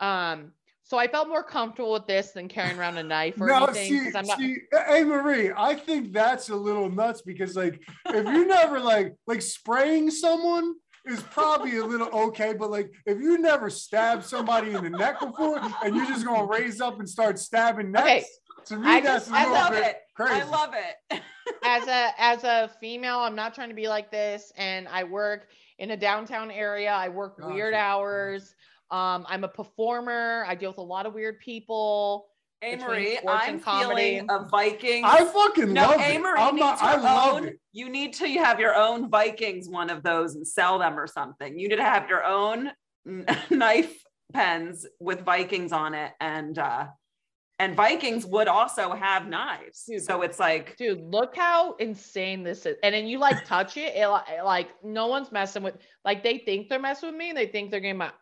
um so i felt more comfortable with this than carrying around a knife or No, anything see, i'm not see, hey Marie, I think that's a little nuts because like if you never like like spraying someone is probably a little okay, but like if you never stabbed somebody in the neck before and you're just gonna raise up and start stabbing necks, Okay, to me I that's just- a I little love bit it. crazy. I love it. as a as a female i'm not trying to be like this and i work in a downtown area i work weird hours um i'm a performer i deal with a lot of weird people A. Marie, I'm comedy. feeling a Viking. I fucking no, love A. Marie it. I'm needs not, I love own. it. You need to have your own Vikings one of those and sell them or something. You need to have your own knife pens with Vikings on it, and uh, and Vikings would also have knives. Dude. So it's like dude look how insane this is and then you like touch it, it like no one's messing with like they think they're messing with me and they think they're getting my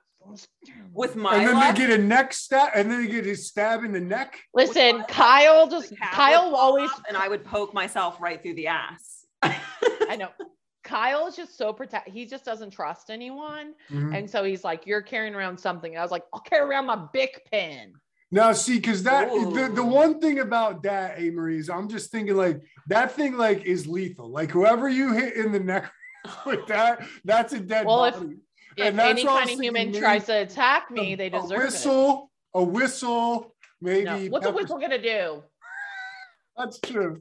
with my And then luck, they get a neck stab, and then they get a stab in the neck. listen kyle just kyle would always and I would poke myself right through the ass. i know kyle is just so protect he just doesn't trust anyone Mhm. and so he's like you're carrying around something and i was like i'll carry around my big pen Now, see, because that the, the one thing about that, A. Marie, is I'm just thinking like that thing like is lethal. Like whoever you hit in the neck with that, that's a dead Well, body. if And that's any kind of human thinking, tries to attack me A- they a deserve it whistle, a whistle, maybe. no. what's a whistle gonna do That's true.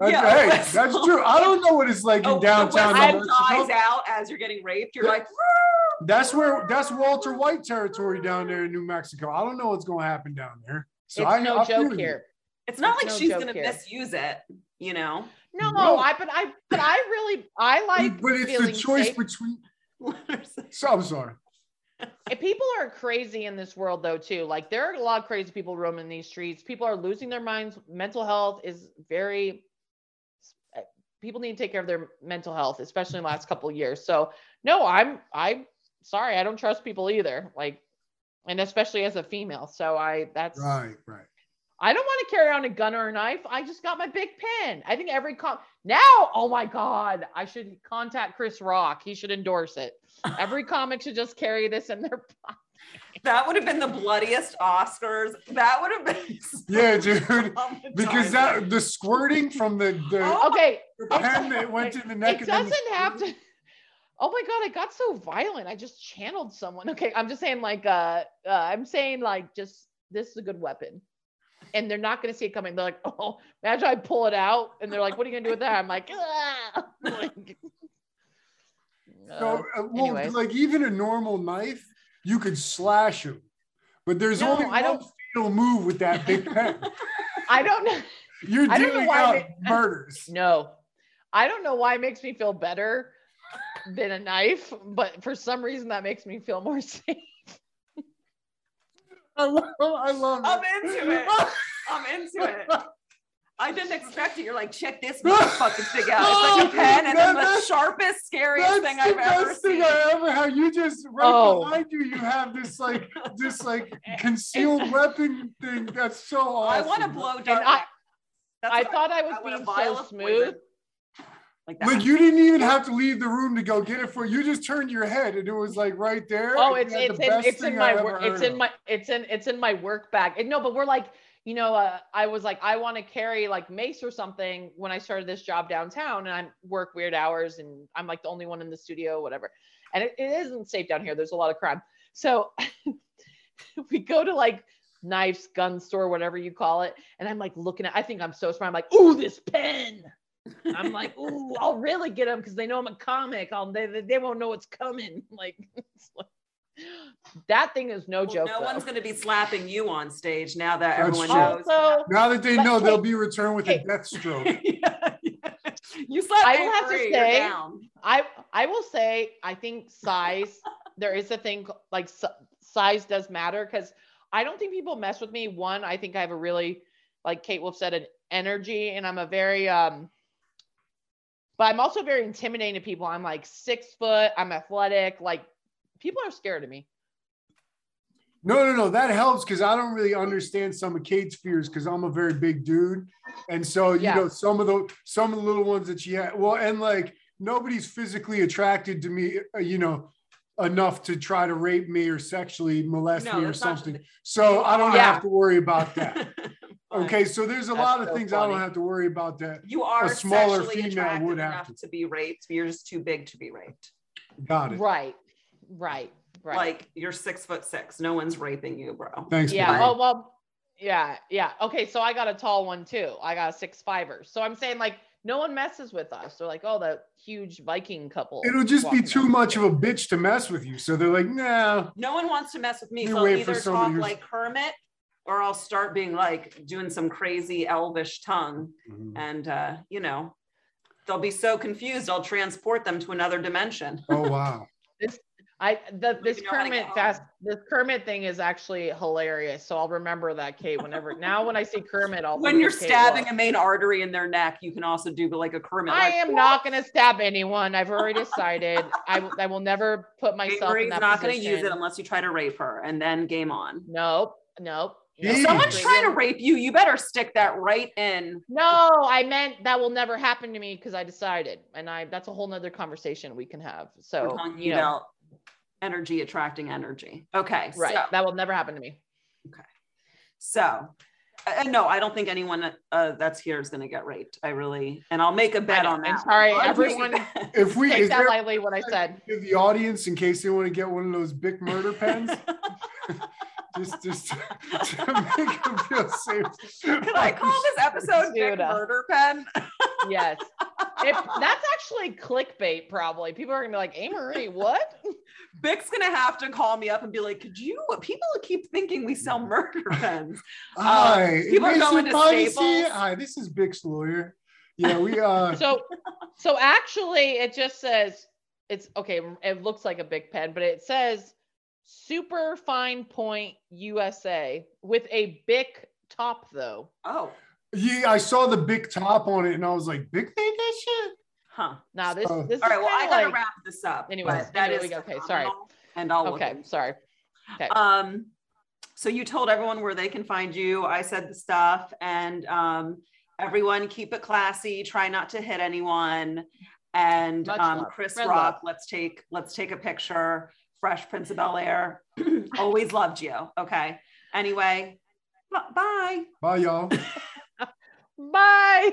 That's, Yeah, a hey, that's true. I don't know what it's like Oh, in the downtown. whistle New Mexico. dies out as you're getting raped. You're Yeah. like, That's where that's Walter White territory down there in New Mexico. I don't know what's going to happen down there. So it's I, no I feel joke you. here it's not It's like no she's gonna misuse it, you know. No, No. I but I but I really I like but it's the choice safe. between. So I'm sorry. And people are crazy in this world though too. Like there are a lot of crazy people roaming these streets. People are losing their minds. Mental health is very people need to take care of their mental health, especially in the last couple of years. So no, I'm I'm sorry, I don't trust people either. Like and especially as a female. So I that's Right, right. I don't want to carry around a gun or a knife. I just got my big pen. I think every com now, oh my God, I should contact Chris Rock. He should endorse it. Every comic should just carry this in their pocket. That would have been the bloodiest Oscars. That would have been so Yeah, dude. Because that the squirting from the the, Oh, Okay, the pen that went to the neck. it and then the- doesn't have to. Oh my God, it got so violent. I just channeled someone. Okay, I'm just saying, like, uh, uh I'm saying, like, just this is a good weapon. And they're not gonna see it coming. They're like, oh, imagine I pull it out, and they're like, what are you gonna do with that? I'm like, ah. Like, So, uh, uh, well, like even a normal knife, you could slash him, but there's No, only I one don't- fatal move with that big pen. I don't know. You're I don't know dealing why out murders. No, I don't know why it makes me feel better than a knife, but for some reason that makes me feel more safe. I love, I love I'm it. into it. I'm into it. I didn't expect it. You're like, check this fucking thing out. It's like a pen and then the sharpest, scariest thing I've ever seen. That's the best thing seen. I ever had. You just right Oh. behind you, you have this like this like concealed weapon thing. That's so awesome. I want to blow dart. I- I thought I was want being so smooth. Poison. Like that. Like you didn't even have to leave the room to go get it for you. Just turned your head and it was like right there. Oh, it's it's the in it's in my work. It's in my it's in it's in my work bag. And no, but we're like, you know, uh, I was like, I want to carry like mace or something when I started this job downtown, and I work weird hours, and I'm like the only one in the studio, whatever. And it, it isn't safe down here. There's a lot of crime. So we go to like knives, gun store, whatever you call it, and I'm like looking at. I think I'm so smart. I'm like, ooh, this pen. I'm like, ooh, I'll really get them because they know I'm a comic. I'll they, they they won't know what's coming. Like, it's like that thing is no Well, joke. no though. ones going to be slapping you on stage now that That's everyone true. knows. Also, Now that they But know, they'll be returned with a Kate- death stroke. Yeah, yeah. You slap I will have to say- I I will say I think size. there is a thing like size does matter because I don't think people mess with me. One, I think I have a really like Kate Wolf said an energy, and I'm a very um. But I'm also very intimidating to people. I'm like six foot. I'm athletic. Like people are scared of me. No, no, no. That helps because I don't really understand some of Kate's fears because I'm a very big dude, and so you Yeah. know some of the some of the little ones that she had. Well, and like nobody's physically attracted to me, uh, you know, enough to try to rape me or sexually molest No, me or that's not- something. So I don't Yeah. have to worry about that. Fine. Okay, so there's a That's lot of so things I don't have to worry about that. You are a smaller female attractive would have to. to. be raped. You're just too big to be raped. Got it. Right. Right. Right. Like you're six foot six. No one's raping you, bro. Thanks. Yeah. babe. Oh well. Yeah. Yeah. Okay. So I got a tall one too. I got a six fiver. So I'm saying like no one messes with us. They're like, oh, the huge Viking couple. It'll just be too much of a bitch to mess with you. So they're like, nah. No one wants to mess with me. You So I'll wait for either talk who's- like Kermit or I'll start being like doing some crazy elvish tongue. And uh, you know, they'll be so confused, I'll transport them to another dimension. Oh wow. I the this you know how to get Kermit fast this Kermit thing is actually hilarious. So I'll remember that Kate whenever now when I see Kermit, I'll when you're stabbing Wolf. a main artery in their neck, you can also do like a Kermit. I like, am not going to stab anyone. I've already decided. I I will never put myself Avery's in that not going to use it unless you try to rape her, and then game on. Nope. Nope. If If Jeez. someone's trying to rape you, you better stick that right in. No, I meant that will never happen to me because I decided, and I that's a whole nother conversation we can have. So you know, about energy attracting energy. Okay, right, So, that will never happen to me. Okay, so uh, no, I don't think anyone uh, that's here is going to get raped. I really, and I'll make a bet on that. and sorry, I'll make a everyone- If we Take is that there lightly what I said. give the audience in case they want to get one of those big murder pens, just just to, to make him feel safe. Can I call this episode Big Dude, uh, Murder Pen? Yes, if that's actually clickbait, probably people are gonna be like, "Hey Marie, what?" Bic's gonna have to call me up and be like, "Could you?" People keep thinking we sell murder pens. Hi, people are going to. Staples. Hi, this is Bic's lawyer. Yeah, we uh So, so actually, it just says it's okay. It looks like a big pen, but it says super fine point USA with a big top though. Oh, yeah, I saw the big top on it and I was like, big made that shit? huh. Now this So- this All right. Well, I kinda gotta like, wrap this up. Anyways, that anyway, is we go- okay, sorry. And I'll okay. into. Sorry. Okay. Um, so you told everyone where they can find you. I said the stuff, and um, everyone keep it classy. Try not to hit anyone. And um. Chris Red Rock, love. let's take let's take a picture. Fresh Prince of Bel Air. Always loved you. Okay. Anyway, b- bye. Bye, y'all. Bye.